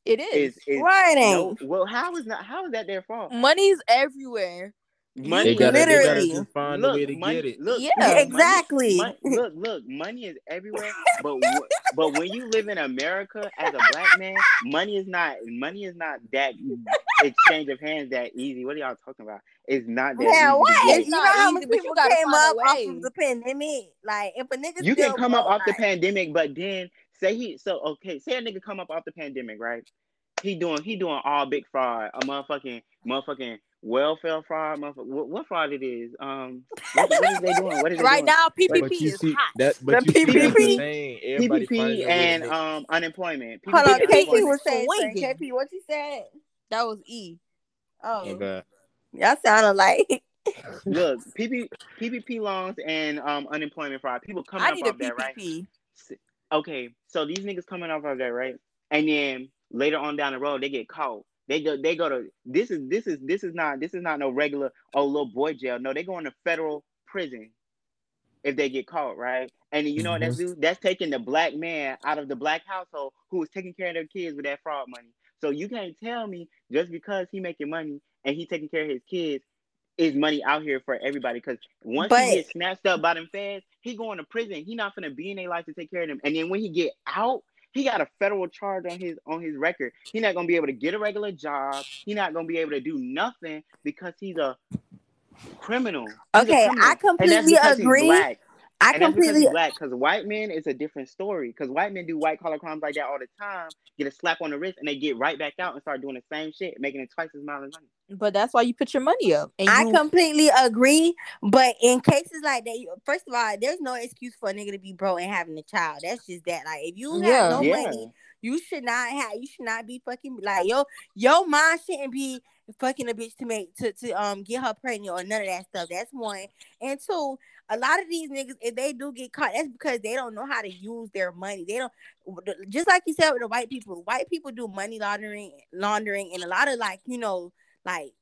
It is. It's, it's Why it no. ain't? Well, how is not? How is that their fault? Money's everywhere. Money, They gotta, they gotta Literally. just find look, a way to money, get it. Look, Yeah. money- Exactly. mon- look, look, money is everywhere, but but when you live in America as a black man, money is not money is not that exchange of hands that easy. What are y'all talking about? It's not that Yeah, easy. what? to get. It's You know not how easy, much but you people came up off of the pandemic? Like, if a nigga You can come up off the pandemic, but then say he so okay. Say a nigga come up off the pandemic, right? He doing he doing all big fraud, a motherfucking motherfucking welfare fraud. Motherfucker, what, what fraud it is? Um, what, what is they doing? What is they Right doing? now, PPP But you is see hot. that, but The you see that's PPP. the thing. Everybody finding PPP a way to and um unemployment. Hold on, PPP and KP was saying something. swinging. KP, what you said? That was E. Oh, Oh God. Y'all sounded like Look, PP, PPP loans and um unemployment fraud. People coming I up need a off that, right? Okay, so these niggas coming off of that, right? And then later on down the road, they get caught. They go, they go to this is this is this is not this is not no regular oh little boy jail. No, they go into federal prison if they get caught, right? And you know what that's do? That's taking the black man out of the black household who was taking care of their kids with that fraud money. So you can't tell me just because he making money and he taking care of his kids is money out here for everybody. Because once But- he gets snatched up by them feds, he going to prison. He not gonna be in their life to take care of them. And then when he get out, he got a federal charge on his on his record. He not gonna be able to get a regular job. He not gonna be able to do nothing because he's a criminal. He's a Okay, criminal. I completely agree. Black. I And completely he's black. Because white men is a different story. Because white men do white collar crimes like that all the time, get a slap on the wrist, and they get right back out and start doing the same shit, making it twice as much money. But that's why you put your money up. And I you, completely agree. But in cases like that, first of all, there's no excuse for a nigga to be broke and having a child. That's just that. Like if you Yeah. have no yeah. money, you should not have you should not be fucking like yo your mind shouldn't be fucking a bitch to make to, to um get her pregnant or none of that stuff. That's one. And two, a lot of these niggas, if they do get caught, that's because they don't know how to use their money. They don't just like you said with the white people, white people do money laundering laundering and a lot of like, you know, like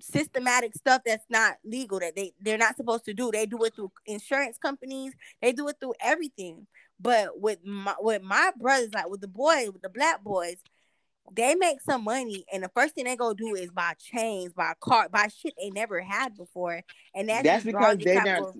systematic stuff that's not legal that they they're not supposed to do. They do it through insurance companies. They do it through everything. But with my with my brothers, like with the boys, with the black boys, they make some money, and the first thing they go do is buy chains, buy car, buy shit they never had before, and that's, That's because they're not.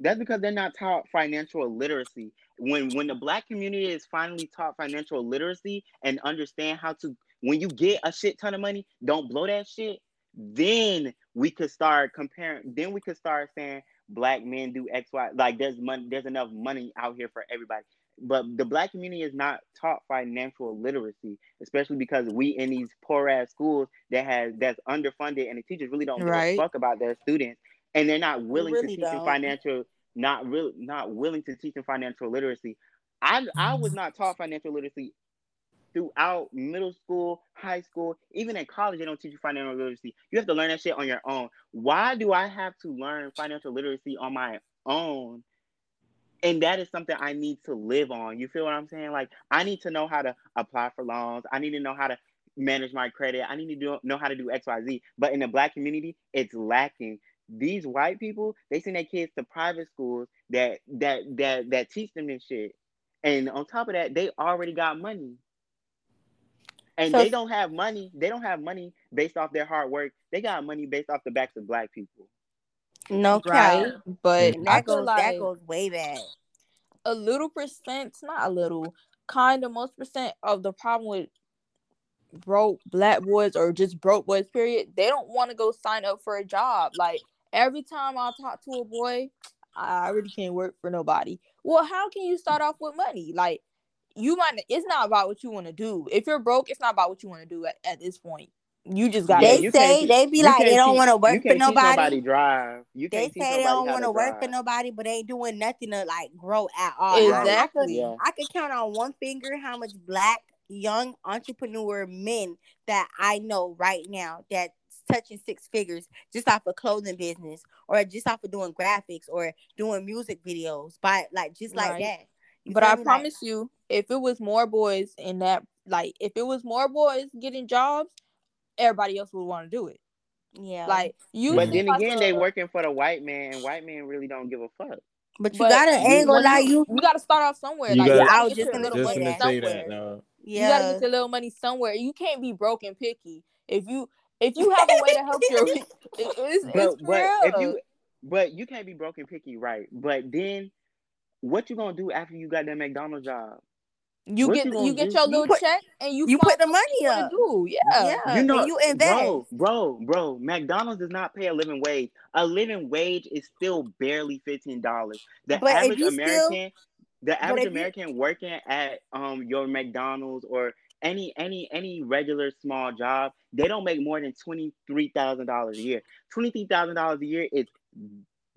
That's because they're not taught financial literacy. When when the black community is finally taught financial literacy and understand how to, when you get a shit ton of money, don't blow that shit. Then we could start comparing. Then we could start saying black men do X Y. Like there's money. There's enough money out here for everybody. But the black community is not taught financial literacy, especially because we in these poor ass schools that has that's underfunded, and the teachers really don't give Right. a fuck about their students, and they're not willing really to teach them financial, not real, not willing to teach them financial literacy. I I was not taught financial literacy throughout middle school, high school, even in college. They don't teach you financial literacy. You have to learn that shit on your own. Why do I have to learn financial literacy on my own? And that is something I need to live on. You feel what I'm saying? Like I need to know how to apply for loans. I need to know how to manage my credit. I need to do, know how to do X, Y, Z. But in the black community, it's lacking. These white people, they send their kids to private schools that that that that teach them this shit. And on top of that, they already got money. And So- they don't have money. They don't have money based off their hard work. They got money based off the backs of black people. No right? cap. But mm, that goes like that goes way back. a little percent, not a little, kind of most percent of the problem with broke black boys or just broke boys, period, they don't want to go sign up for a job. Like every time I talk to a boy, I really can't work for nobody. Well, how can you start off with money? Like you might it's not about what you want to do. If you're broke, it's not about what you want to do at, at this point. You just got They you say can't- they be like they don't want to work for can't nobody. drive. You They can't teach say they don't want to to work for nobody, but they ain't doing nothing to like grow at all. Like, I Exactly. could, Yeah. I could count on one finger how much black young entrepreneur men that I know right now that's touching six figures just off of clothing business or just off of doing graphics or doing music videos by like just like Right. that. You but I me? Like, promise you, if it was more boys in that, like, if it was more boys getting jobs, everybody else would want to do it. yeah, Like you, But then again, they working for the white man, and white men really don't give a fuck. but you but gotta angle gonna when lie, you, you you got to start off somewhere. You like gotta- you gotta I was get just your little Just money gonna somewhere. that. No. You gotta get your little money somewhere. You can't be broke and picky. If you if you have a way to help your, it, it's, But it's but real. if you but you can't be broke and picky, right? But then what you gonna do after you got that McDonald's job? You what get you you, get do? your You little put- check and you you put the money wanna up. Do yeah. Yeah, you know, and you invest. bro, bro, bro. McDonald's does not pay a living wage. A living wage is still barely fifteen dollars. The But average you still- American, the average if you- American working at um your McDonald's or any any any regular small job, they don't make more than twenty three thousand dollars a year. Twenty three thousand dollars a year is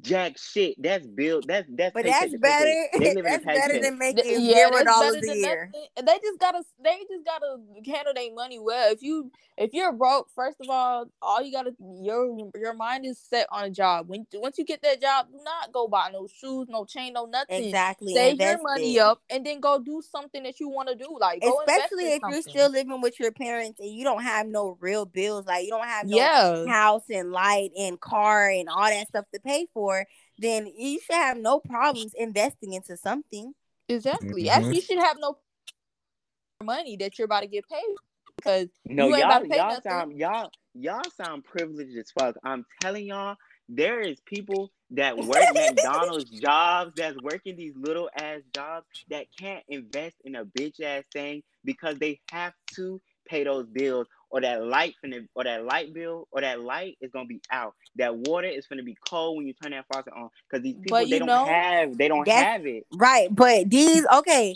jack shit. That's built. That's that's. But that's better. paycheck. They live in a That's better than making yeah, zero that's dollars a year. nothing. They just gotta they just gotta handle their money well. If you if you're broke, first of all, all you gotta your your mind is set on a job. When once you get that job, do not go buy no shoes, no chain, no nothing. Exactly. Save your money it. up and then go do something that you want to do. Like go Especially in if you're still living with your parents and you don't have no real bills, like you don't have no yeah. house and light and car and all that stuff to pay for, then you should have no problems investing into something. Exactly. Mhm. Actually, you should have no money that you're about to get paid because No, You ain't about y'all, to pay y'all nothing. sound y'all y'all sound privileged as fuck. I'm telling y'all, there is people that work McDonald's jobs that's working these little ass jobs that can't invest in a bitch ass thing because they have to pay those bills or that light finna, or that light bill or that light is gonna be out. That water is gonna be cold when you turn that faucet on because these people they don't know, have they don't have it. Right. But these okay,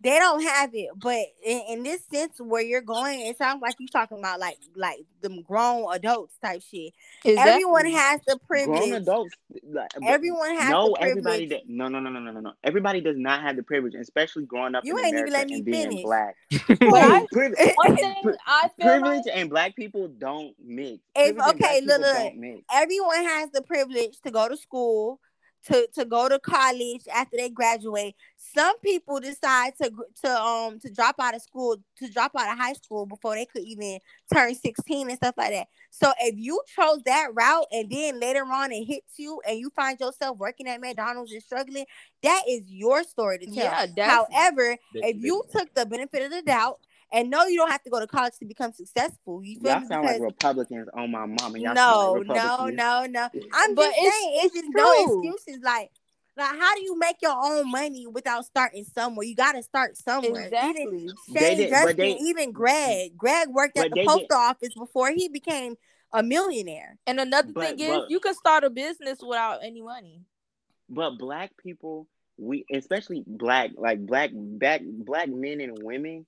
they don't have it. But in, in this sense where you're going, it sounds like you're talking about like like them grown adults type shit. Everyone has the privilege. Grown privilege. adults, like, Everyone has no, the everybody that no no no no no no no. Everybody does not have the privilege, especially growing up You in ain't even let me finish. black. I, Priv- one thing I feel privilege like and black people don't mix. If- Privilege okay, look, look. don't mix. everyone has the privilege to go to school to to go to college after they graduate. Some people decide to to um to drop out of school to drop out of high school before they could even turn 16 and stuff like that. So if you chose that route and then later on it hits you and you find yourself working at mcdonald's and struggling that is your story to tell. Yeah, however if you took the benefit of the doubt and no you don't have to go to college to become successful you feel Y'all me sound because like Republicans on my mama. Y'all no, like no, no, no. I'm But just it's- saying, it's, it's just no excuses. Like, like, how do you make your own money without starting somewhere? You got to start somewhere. Even exactly. They Shane did- Justin, they- even Greg. Greg worked at the they post did- office before he became a millionaire. And another But- thing is, but- you can start a business without any money. But black people, we especially black, like black back black men and women,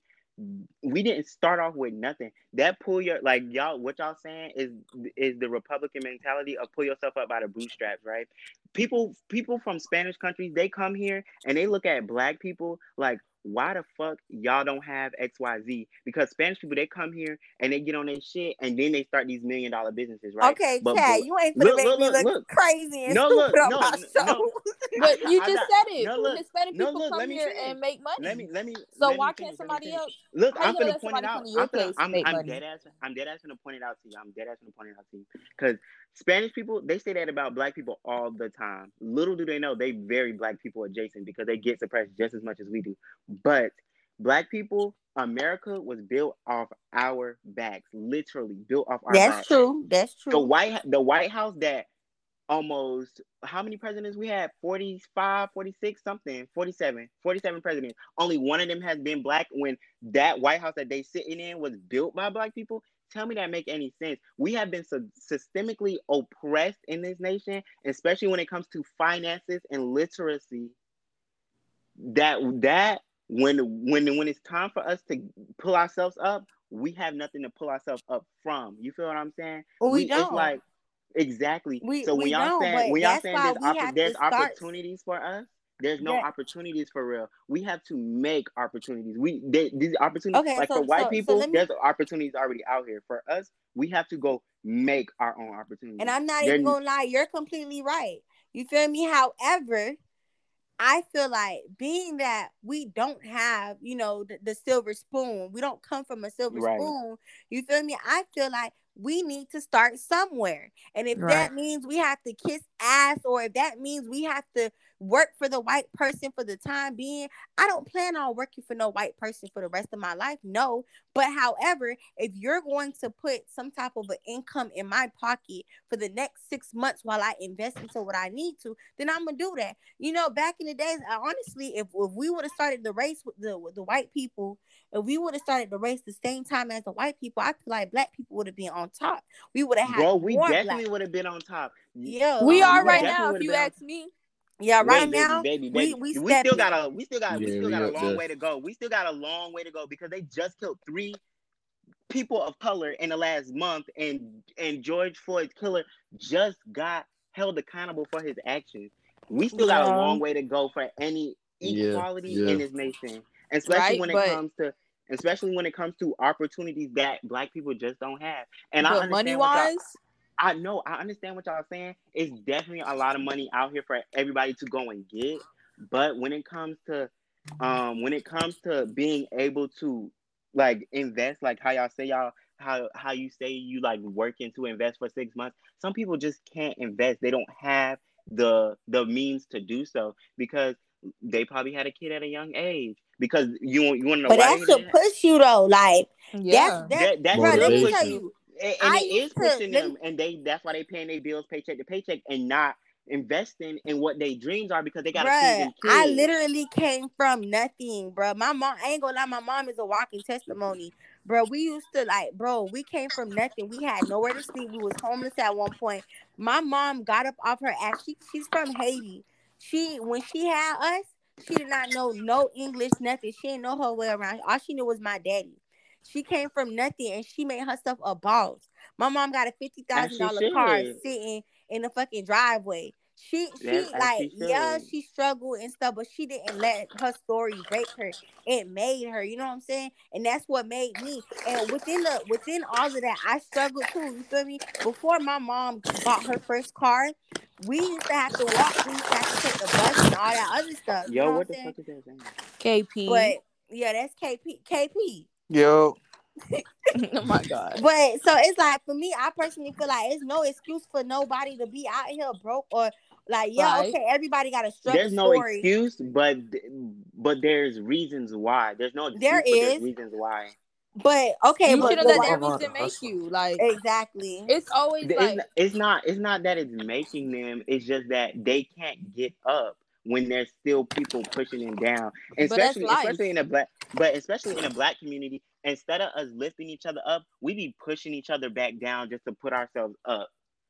we didn't start off with nothing. That pull your like y'all what y'all saying is is the Republican mentality of pull yourself up by the bootstraps, right? People people from Spanish countries, they come here and they look at black people like why the fuck y'all don't have XYZ? Because Spanish people they come here and they get on their shit and then they start these million dollar businesses, right? Okay, But Chad, bl- you ain't gonna look, make look, me look, look, look. crazy and No, stupid look, on no, my n- show. no. But you I just got- said it. no, look, Hispanic no, people look, come let me here and make money. Let me let me so let why finish, can't somebody else? Look, I'm gonna gonna point it out. come to your I'm, finna, place I'm, I'm dead ass. I'm dead ass gonna point it out to you. I'm dead ass gonna point it out to you. Because Spanish people, they say that about black people all the time. Little do they know, they very black people adjacent because they get suppressed just as much as we do. But black people, America was built off our backs, literally built off our That's backs. true. That's true. The. White the White House that almost how many presidents we had 45 46 something 47 47 presidents only one of them has been black when that white house that they sitting in was built by black people tell me that make any sense we have been so systemically oppressed in this nation especially when it comes to finances and literacy that that when when when it's time for us to pull ourselves up we have nothing to pull ourselves up from you feel what i'm saying Well, we, don't. it's like Exactly. We- so when we y'all saying when y'all saying there's, we there's start- opportunities for us, there's no Yeah. opportunities for real. We have to make opportunities. We they, these opportunities Okay, like so- for white so- so people, let me- there's opportunities already out here. For us, we have to go make our own opportunities. And I'm not There- even gonna lie, you're completely right. You feel me? However, I feel like being that we don't have, you know, the, the silver spoon, we don't come from a silver Right. spoon. You feel me? I feel like we need to start somewhere. And if Right. that means we have to kiss ass or if that means we have to work for the white person for the time being, I don't plan on working for no white person for the rest of my life. No. But however, if you're going to put some type of an income in my pocket for the next six months while I invest into what I need to, then I'm gonna do that. You know, back in the days, I, honestly, if, if we would have started the race with the with the white people, if we would have started the race the same time as the white people, I feel like black people would have been on top. We would have had bro, we more definitely would have been on top. Yeah, We Um, are we right now, if you ask me. Yeah, right Wait, baby, now, baby, we baby. we still got a we still got we still we got a long there. way to go. We still got a long way to go because they just killed three people of color in the last month, and and George Floyd's killer just got held accountable for his actions. We still got a long way to go for any equality yeah. in this nation, especially Right, when it but- comes to especially when it comes to opportunities that black people just don't have. And I but understand money what y'all- wise, I know, I understand what y'all saying. It's definitely a lot of money out here for everybody to go and get. But when it comes to um when it comes to being able to like invest, like how y'all say y'all how how you say you like working to invest for six months, some people just can't invest. They don't have the the means to do so because they probably had a kid at a young age. Because you you want to know But why that should push you though. Like yeah. that's that. that, that's Bro, let me tell you. And, it is to- pushing them, and they that's why they paying their bills paycheck to paycheck and not investing in what their dreams are because they got to feed Bruh, them I literally came from nothing, bro. My mom, I ain't gonna lie, my mom is a walking testimony, bro. We used to like, bro, we came from nothing. We had nowhere to sleep. We was homeless at one point. My mom got up off her ass. She, she's from Haiti. She, when she had us, she did not know no English, nothing. She didn't know her way around. All she knew was my daddy. She came from nothing and she made herself a boss. My mom got a fifty thousand dollar car sitting in the fucking driveway. She she That's like she yeah she struggled and stuff, but she didn't let her story break her. It made her, you know what I'm saying? And that's what made me. And within the within all of that, I struggled too. You feel me? Before my mom bought her first car, we used to have to walk. We used to have to take the bus and all that other stuff. you Yo, know what what the saying? fuck is that? KP. But yeah, that's KP. KP. Yo, oh my god. But so it's like for me, I personally feel like it's no excuse for nobody to be out here broke or like yeah, Right. okay, everybody got a struggle There's no story. excuse, but but there's reasons why. There's no excuse, There there's reasons why. But okay, you but should have but let that reason make you like. exactly. It's always It's, like not, it's not it's not that it's making them. It's just that they can't get up when there's still people pushing them down. Especially especially in a black but especially in a black community, instead of us lifting each other up, we be pushing each other back down just to put ourselves up.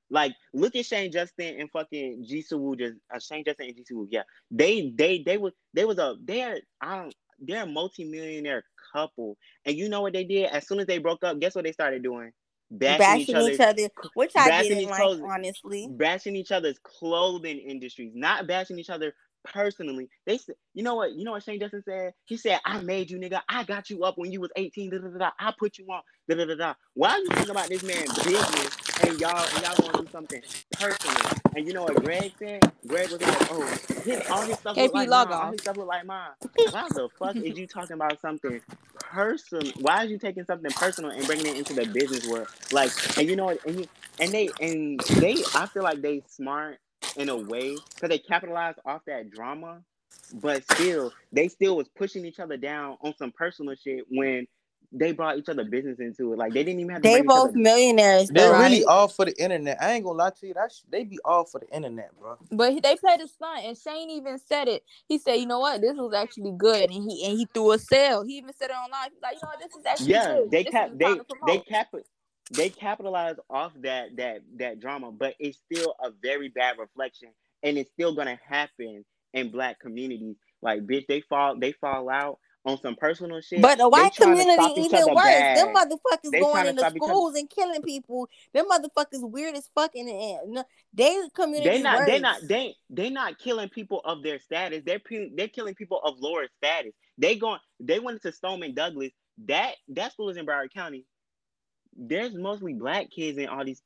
Like look at Shane Justin and fucking Jisoo just uh, Shane Justin and Jisoo. Yeah, they they they was they was a they're I don't they're a multimillionaire couple, and you know what they did? As soon as they broke up, guess what they started doing? Bashing, Bashing each each other, which I didn't like, honestly. bashing each other's clothing industries, not bashing each other personally. They said, you know what? You know what Shane Justin said? He said, "I made you, nigga. I got you up when you was 18. Da, da, da, da. I put you on. Da, da, da, da. Why are you thinking about this man's business and y'all and y'all gonna do something personal? And you know what Greg said? Greg was like, oh, his all his stuff look like mine. All his stuff look like mine. Why the fuck is you talking about something personal? Why is you taking something personal and bringing it into the business world? Like, and you know what? And, you, and they and they, I feel like they smart in a way because they capitalized off that drama, but still, they still was pushing each other down on some personal shit when they brought each other business into it. Like they didn't even have to They both other- millionaires. They're though, really all for the internet. I ain't gonna lie to you. That sh- they be all for the internet, bro. But they played a stunt, and Shane even said it. He said, "You know what? This was actually good," and he and he threw a sale. He even said it online. He's like, "You know what? This is actually yeah, good. they This cap they they promote." cap they capitalize off that that that drama, but it's still a very bad reflection, and it's still gonna happen in black communities. Like, bitch, they fall they fall out on some personal shit. But the white community even worse. bad. Them motherfuckers They going into schools and killing people. Them motherfuckers weird as fucking. No, they community They not worse. they not they they not killing people of their status. They're they're killing people of lower status. They going they went to Stoneman Douglas. That that school is in Broward County. There's mostly black kids in all these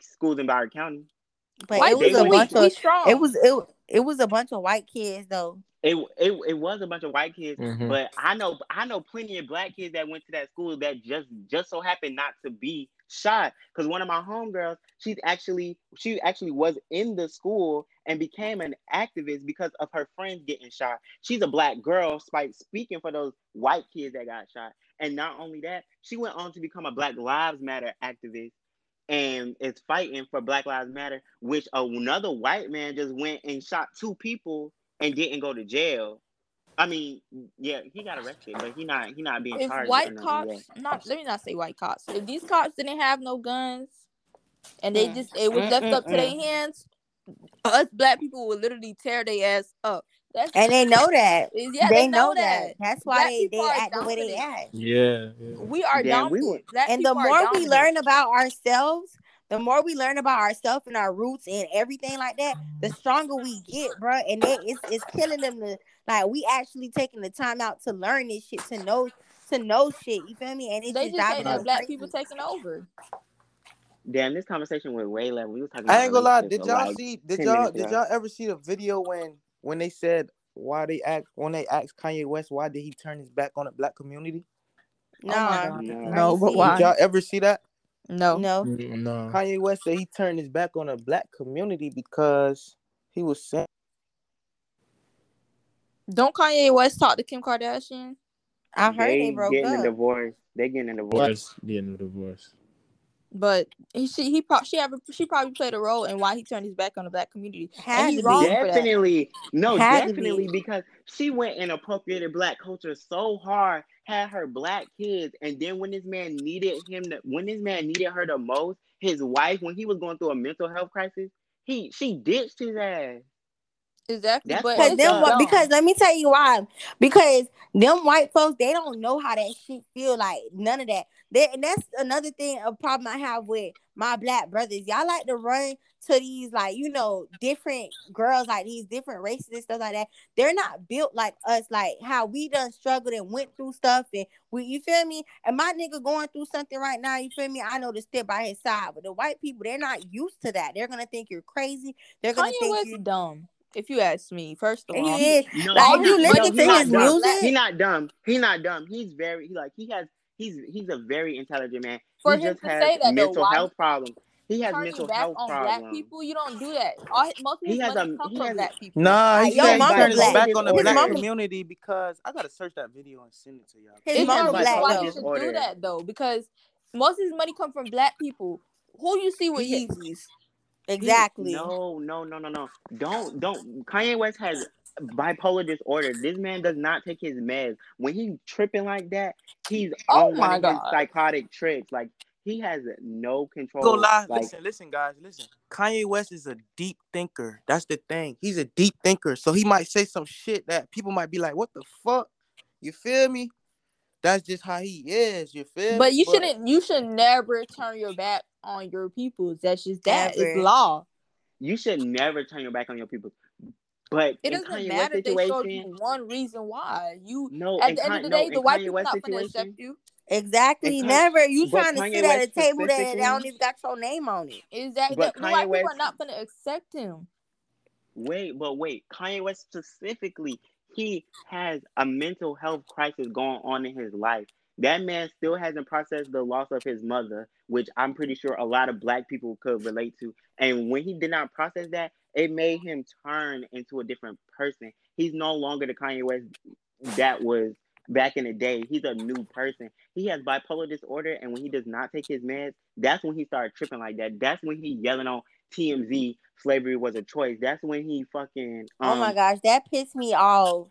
schools in Broward County. But White it was they a people, bunch we, we of. strong. It was it. It was a bunch of white kids though. It, it it was a bunch of white kids, Mhm. but I know I know plenty of black kids that went to that school that just just so happened not to be shot. Because one of my homegirls, she's actually she actually was in the school and became an activist because of her friends getting shot. She's a black girl, spite speaking for those white kids that got shot. And not only that, she went on to become a Black Lives Matter activist and is fighting for Black Lives Matter, which another white man just went and shot two people and didn't go to jail. I mean, yeah, he got arrested, but he not he not being if charged. white cops, not let me not say white cops. If these cops didn't have no guns, and they Mm. just it was Mm, left mm, up to their hands, us black people would literally tear their ass up. That's And they know that. yeah, they, they, know that. That's why Black they, they act the way they act. Yeah. yeah. We are Damn, we dominant. would- Black and the more we learn about ourselves, the more we learn about ourselves and our roots and everything like that, the stronger we get, bro. And they, it's it's killing them to like we actually taking the time out to learn this shit, to know to know shit. You feel me? And it's they just just say that black crazy. people taking over. Damn, this conversation went way left. We was talking. I ain't gonna lie. Did y'all like see? Did y'all did y'all ever see the video when when they said why they asked when they asked Kanye West why did he turn his back on the black community? Nah, God. No. No, but why? Did y'all ever see that? No. No, Mm, No. Kanye West said he turned his back on the black community because he was saying Don't Kanye West talk to Kim Kardashian? I heard they, broke getting up. a divorce. They getting a divorce. Divorce. Getting a divorce. But he she he pro- she ever she probably played a role in why he turned his back on the black community. Had and he's to be. for that. Definitely, no, Had definitely, be. because she went and appropriated black culture so hard, had her black kids, and then when this man needed him, to, when this man needed her the most, his wife, when he was going through a mental health crisis, he she ditched his ass. Exactly. That's but Because it's them, dumb. because let me tell you why. Because them white folks, they don't know how that shit feel like. None of that. They, and that's another thing, a problem I have with my black brothers. Y'all like to run to these like you know different girls, like these different races and stuff like that. They're not built like us, like how we done struggled and went through stuff. And we, you feel me? And my nigga going through something right now. You feel me? I know to step by his side, but the white people, they're not used to that. They're gonna think you're crazy. They're gonna Kanye think West you're dumb. If you ask me, first of all, He is. No, Like, if you not- listen no, to his dumb. music- he not dumb. He not dumb. He's very he like he has he's he's a very intelligent man. For he him just to has say that, though, mental why health problems. He has mental back health problems. black people, you don't do that. All most of He his has money a- come he from has- black people. Nah, he yo, said he mama turned his black. back on the His black mama- community because I gotta search that video and send it to y'all. His It's mama no has black why though. he should do that though, because most of his money come from black people. Who you see with He- Yeezys? He- Exactly. no, no, no, no, no. Don't don't. Kanye West has bipolar disorder. This man does not take his meds. When he's tripping like that, he's Oh on my one of his God. psychotic tricks. Like he has no control. Go lie. Like listen, listen, guys, listen. Kanye West is a deep thinker. That's the thing. He's a deep thinker. So he might say some shit that people might be like, "What the fuck?" You feel me? That's just how he is. You feel me? But me? you shouldn't. You should never turn your back on your people. That's just that. It's law. you should never turn your back on your people. But It doesn't Kanye matter if they showed you one reason why. You no. at in the end Kan- of the day, in the white people West not gonna accept you. Exactly. And Kanye- Never. You but trying to Kanye sit at a table that that don't even got your name on it. Exactly. But The, the white Kanye people West- are not gonna accept him. Wait, but wait, Kanye West specifically, he has a mental health crisis going on in his life. That man still hasn't processed the loss of his mother, which I'm pretty sure a lot of black people could relate to. And when he did not process that, it made him turn into a different person. He's no longer the Kanye West that was back in the day. He's a new person. He has bipolar disorder, and when he does not take his meds, that's when he started tripping like that. That's when he yelling on TMZ, slavery was a choice. That's when he fucking. Um, oh my gosh, that pissed me off.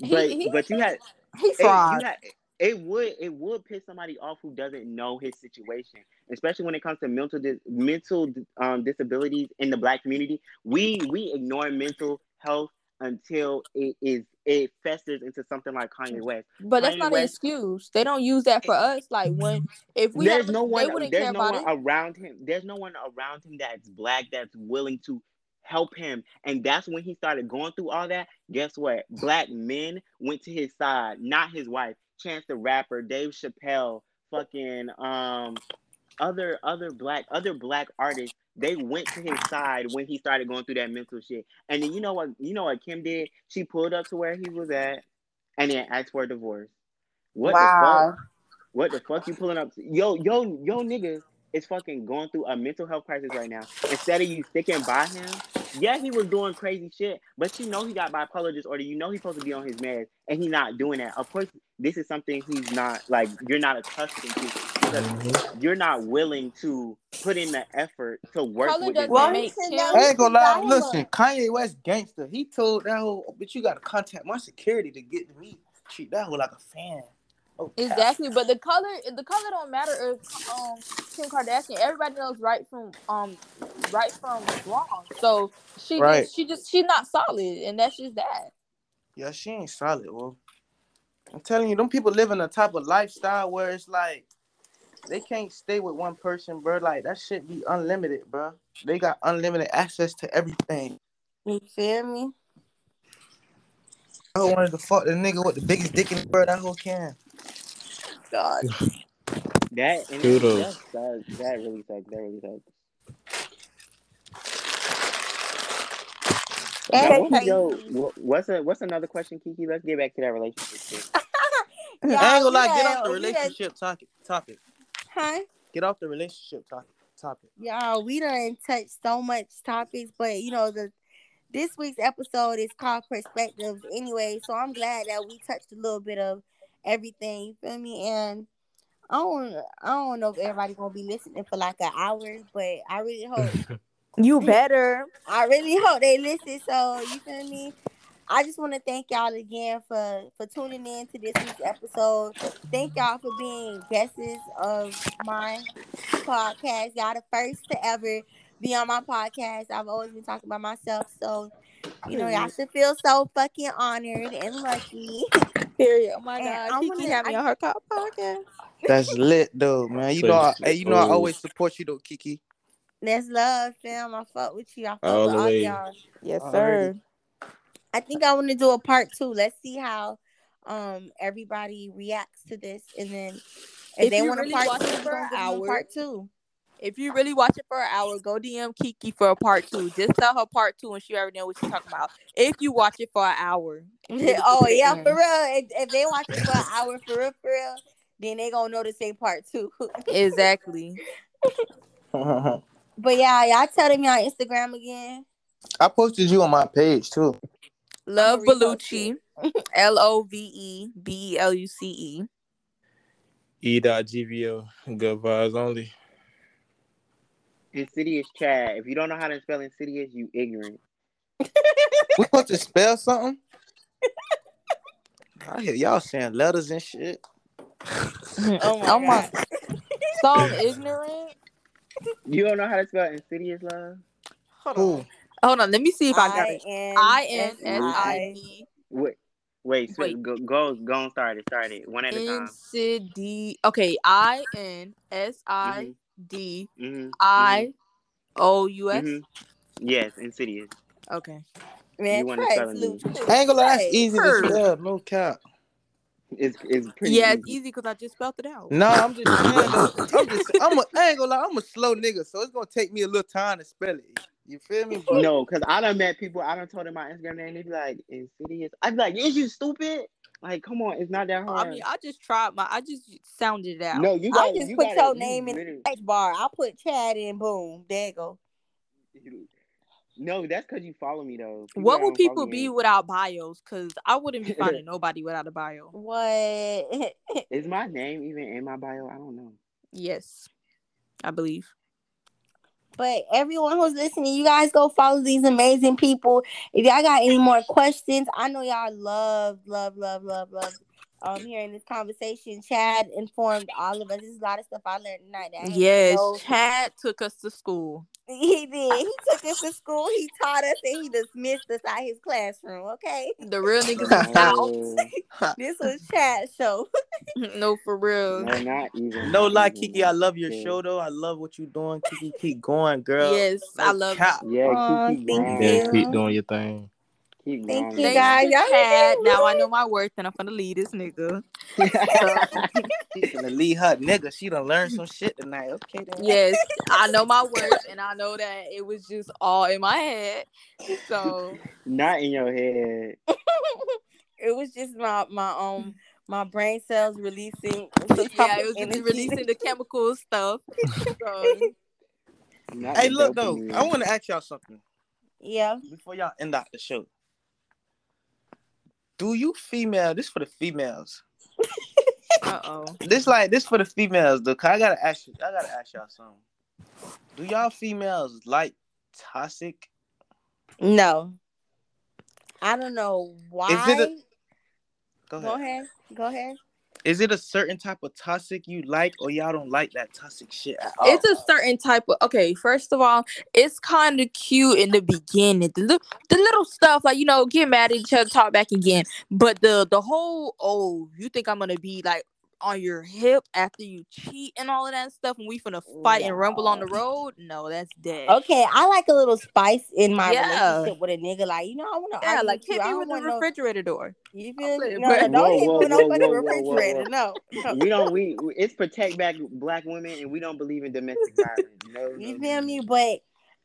But He- he- but you had He it, you had, it would it would piss somebody off who doesn't know his situation, especially when it comes to mental dis- mental um, disabilities in the black community. We we ignore mental health until it is it festers into something like Kanye West. But that's Kanye not an excuse. They don't use that for us. Like when if we there's have, no they one there's no one it. around him. There's no one around him that's black that's willing to help him. And that's when he started going through all that. Guess what? Black men went to his side, not his wife. Chance the Rapper, Dave Chappelle, fucking um other other black other black artists, they went to his side when he started going through that mental shit. And then you know what you know what Kim did? She pulled up to where he was at and then asked for a divorce. What the fuck? What the fuck you pulling up? Yo, yo, yo, nigga is fucking going through a mental health crisis right now. Instead of you sticking by him, yeah, he was doing crazy shit, but you know he got bipolar disorder. You know he's supposed to be on his meds, and he's not doing that. Of course, this is something he's not like you're not accustomed to because mm-hmm. you're not willing to put in the effort to work Color with Well, meds. make he said him- that I ain't gonna lie. Dialogue. Listen, Kanye West gangster. He told that whole bitch, you gotta contact my security to get me. Treat that whole like a fan. Oh, cap. Exactly, but the color the color don't matter if um Kim Kardashian. Everybody knows right from um right from wrong. So she Right. just she just she's not solid, and that's just that. Yeah, she ain't solid, well. I'm telling you, them people live in a type of lifestyle where it's like they can't stay with one person, bro. Like that shit be unlimited, bro. They got unlimited access to everything. You feel me? I wanted to fuck the nigga with the biggest dick in the world. That whole can. God. That and Kudos. that, that, that really sucks. That really sucks. That's Now, what was crazy. what's a what's another question, Kiki? Let's get back to that relationship. shit. I ain't gonna lie. Get off the done- we relationship topic. Topic. Huh? Get off the relationship topic. Topic. Y'all, we done touched so much topics, but you know the this week's episode is called Perspectives anyway, so I'm glad that we touched a little bit of everything. You feel me? And I don't, I don't know if everybody gonna be listening for like an hour, but I really hope, You better. I really hope they listen. So you feel me? I just want to thank y'all again for for tuning in to this week's episode. Thank y'all for being guests of my podcast. Y'all the first to ever be on my podcast. I've always been talking about myself, so you know y'all should feel so fucking honored and lucky. Period. Oh my And god, I Kiki wanna- had me on her co- podcast. That's lit though, man. You So know, I, hey, you know, I oh. always support you though, Kiki. That's love, fam. I fuck with you. I fuck All with the all way. y'all. Yes, Alrighty. sir. I think I want to do a part two. Let's see how um everybody reacts to this, and then if, If they you want really a part two, it we're for gonna an give them a hour, part two. If you really watch it for an hour, go DM Kiki for a part two. Just tell her part two, and she already know what she's talking about. If you watch it for an hour. and you really oh yeah, for real. If, if they watch it for an hour, for real, for real, then they gonna know to say part two. Exactly. But yeah, y'all tell them y'all Instagram again. I posted you on my page too. Love repost Belucci. L O V E B E L U C E. E dot GVO. Good vibes only. Insidious Chad. If you don't know how to spell insidious, you ignorant. We supposed to spell something? I hear y'all saying letters and shit. Oh my, Oh my- God. So ignorant. You don't know how to spell insidious, love? Hold Who? on. Hold on. Let me see if I got it. I I N S I D Wait, wait, so Wait. go, go, go and start it. Start it one at a time. Incidi. Okay. I N S I mm-hmm. D Mm-hmm. I O U S. hmm Yes, insidious. Okay. Man, You wanna spell it, salute dude. you. I ain't gonna lie, that's Trey. easy to Heard. spell. No cap. It's it's pretty. Yeah, it's easy. easy because I just spelled it out. No, I'm just saying. I'm just. I'm. A, I ain't gonna lie. I'm a slow nigga, so it's gonna take me a little time to spell it. You feel me? But No, because I done met people. I done told them my Instagram name. They be like insidious. I'd be like, is you stupid? Like, come on, it's not that hard. I mean, I just tried my. I just sounded it out. no, you got I got. just you put your name in literally- the search bar. I put Chad in. Boom. There you go. No, that's because you follow me though. People what that will don't follow people be ain't- without bios? Because I wouldn't be finding nobody without a bio. What? Is my name even in my bio? I don't know. Yes, I believe. But everyone who's listening, you guys go follow these amazing people. If y'all got any more questions, I know y'all love, love, love, love, love um hearing this conversation. Chad informed all of us. There's a lot of stuff I learned tonight. That I Yes, know. Chad took us to school. He did. He took us to school. He taught us and he dismissed us out his classroom. Okay. The real niggas is out. No, This was Chad show. no, for real. no, not even. No lie, Kiki. I love your show though. I love what you're doing. Kiki, keep going, girl. Yes, No I love cap. Yeah, Aw, keep, keep thank grinding. Yeah, you. keep doing your thing. Keep Thank grinding. you, Thanks guys. Y'all Chad. Now I know my worth and I'm gonna leave this nigga. She's gonna leave her nigga. She done learned some shit tonight. Okay, then. Yes, I know my worth and I know that it was just all in my head. So Not in your head. it was just my my um my brain cells releasing some type yeah, it was just energy. releasing the chemical stuff. So Not Hey, the look though. I want to ask y'all something Yeah. before y'all end out the show. Do you female? This for the females. uh oh. This like this for the females though. 'cause I gotta ask you. I gotta ask y'all something. Do y'all females like toxic? No. I don't know why. Is it a- Go ahead. Go ahead. Go ahead. Is it a certain type of toxic you like, or y'all don't like that toxic shit at all? It's a certain type of okay. First of all, it's kind of cute in the beginning. The little, the little stuff like you know, get mad at each other, talk back again. But the the whole oh, you think I'm gonna be like on your hip after you cheat and all of that stuff, and we finna fight and rumble on the road? No, that's dead. Okay, I like a little spice in my Yeah. relationship with a nigga. Like, you know, I want to Yeah, argue like with you. hit me with the want no. refrigerator door. You feel me? No, no, don't Whoa, hit me with no whoa, fucking whoa, whoa, whoa, refrigerator. No, no. we don't. We it's protect back black women, and we don't believe in domestic violence. No, no, You no, feel no. me? But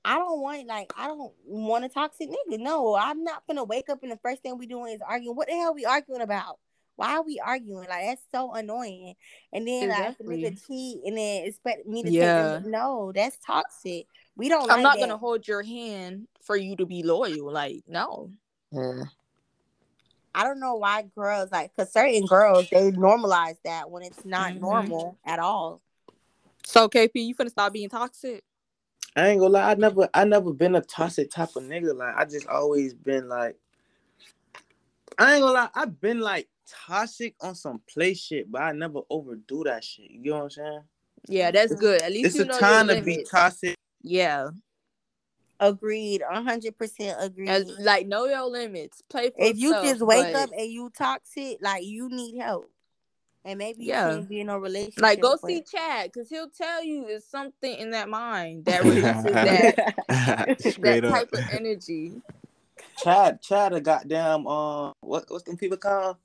I don't want like I don't want a toxic nigga. No, I'm not gonna wake up and the first thing we doing is arguing. What the hell we arguing about? Why are we arguing? Like that's so annoying. And then like if the Exactly. nigga cheat and then expect me to Yeah. take. No, that's toxic. We don't. I'm like not that. gonna hold your hand for you to be loyal. Like no. Yeah. I don't know why girls like because certain girls they normalize that when it's not Mhm. normal at all. So KP, you finna stop being toxic? I ain't gonna lie. I never, I never been a toxic type of nigga. Like I just always been like, I ain't gonna lie. I've been like toxic on some play shit, but I never overdo that shit. You know what I'm saying? Yeah, that's good. At least It's you a know time your to be toxic. Yeah, Agreed, hundred percent agreed. As- like know your limits. Play for if you yourself, just wake but, up and you toxic, like you need help, and maybe you Yeah. can't be in a relationship. like go but- see Chad because he'll tell you it's something in that mind that releases that that up. type of energy. Chad, Chad, a goddamn, uh, what, what's them people called?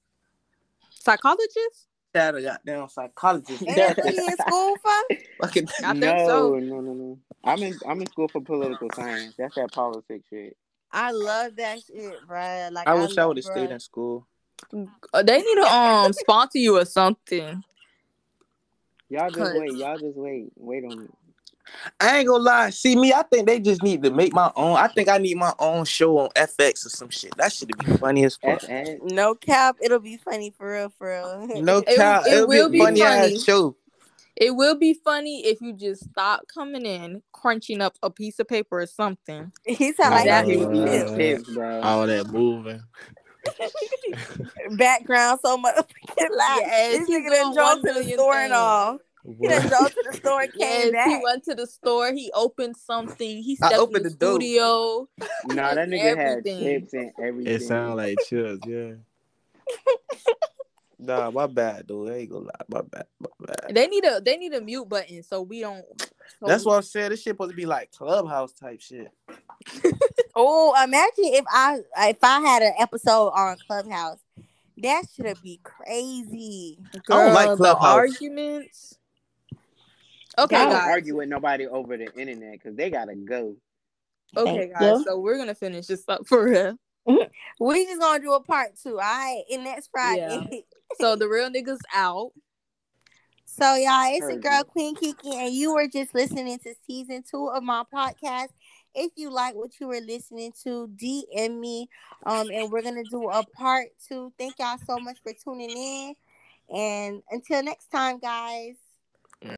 Psychologist? Chad, a goddamn psychologist. And that's what he in school for? Fucking, I think no, so. no, no, no. I'm in. I'm in school for political science. That's that politics shit. I love that shit, bruh. Like I wish I love- would have stayed bruh. in school. Uh, they need to um sponsor you or something. Y'all just Cause- wait. Y'all just wait. Wait on it. I ain't gonna lie. See me, I think they just need to make my own. I think I need my own show on FX or some shit. That should be funny as eh, fuck. Eh, no cap, it'll be funny for real, for real. No cap. it It'll will be be funny funny. ass show. It will be funny if you just stop coming in, crunching up a piece of paper or something. he sound like That he is need good. tips. tips, bro. All that moving. background so much loud. Yes, this he nigga done drove to the million store and all. He done drove to the store and Yes, back. he went to the store. He opened something. He I stepped in the, the door. studio. Nah, that nigga had Everything. tips and everything. It sound like chills, yeah. Nah, my bad, dude. I ain't gonna lie. My bad. My bad. They need a they need a mute button so we don't. so That's we- what I'm saying. This shit supposed to be like clubhouse type shit. Oh, imagine if I if I had an episode on Clubhouse. That should be crazy. I don't like Clubhouse. arguments. Okay, I don't guys. argue with nobody over the internet because they gotta go. Okay, Thank guys. you. So we're gonna finish this up for real. We just gonna do a part two, all right? And next Friday. So the real niggas out. So y'all, it's Heard a girl. Queen Kiki, and you were just listening to season two of my podcast. If you like what you were listening to, DM me. Um, and we're gonna do a part two. Thank y'all so much for tuning in. And until next time, guys.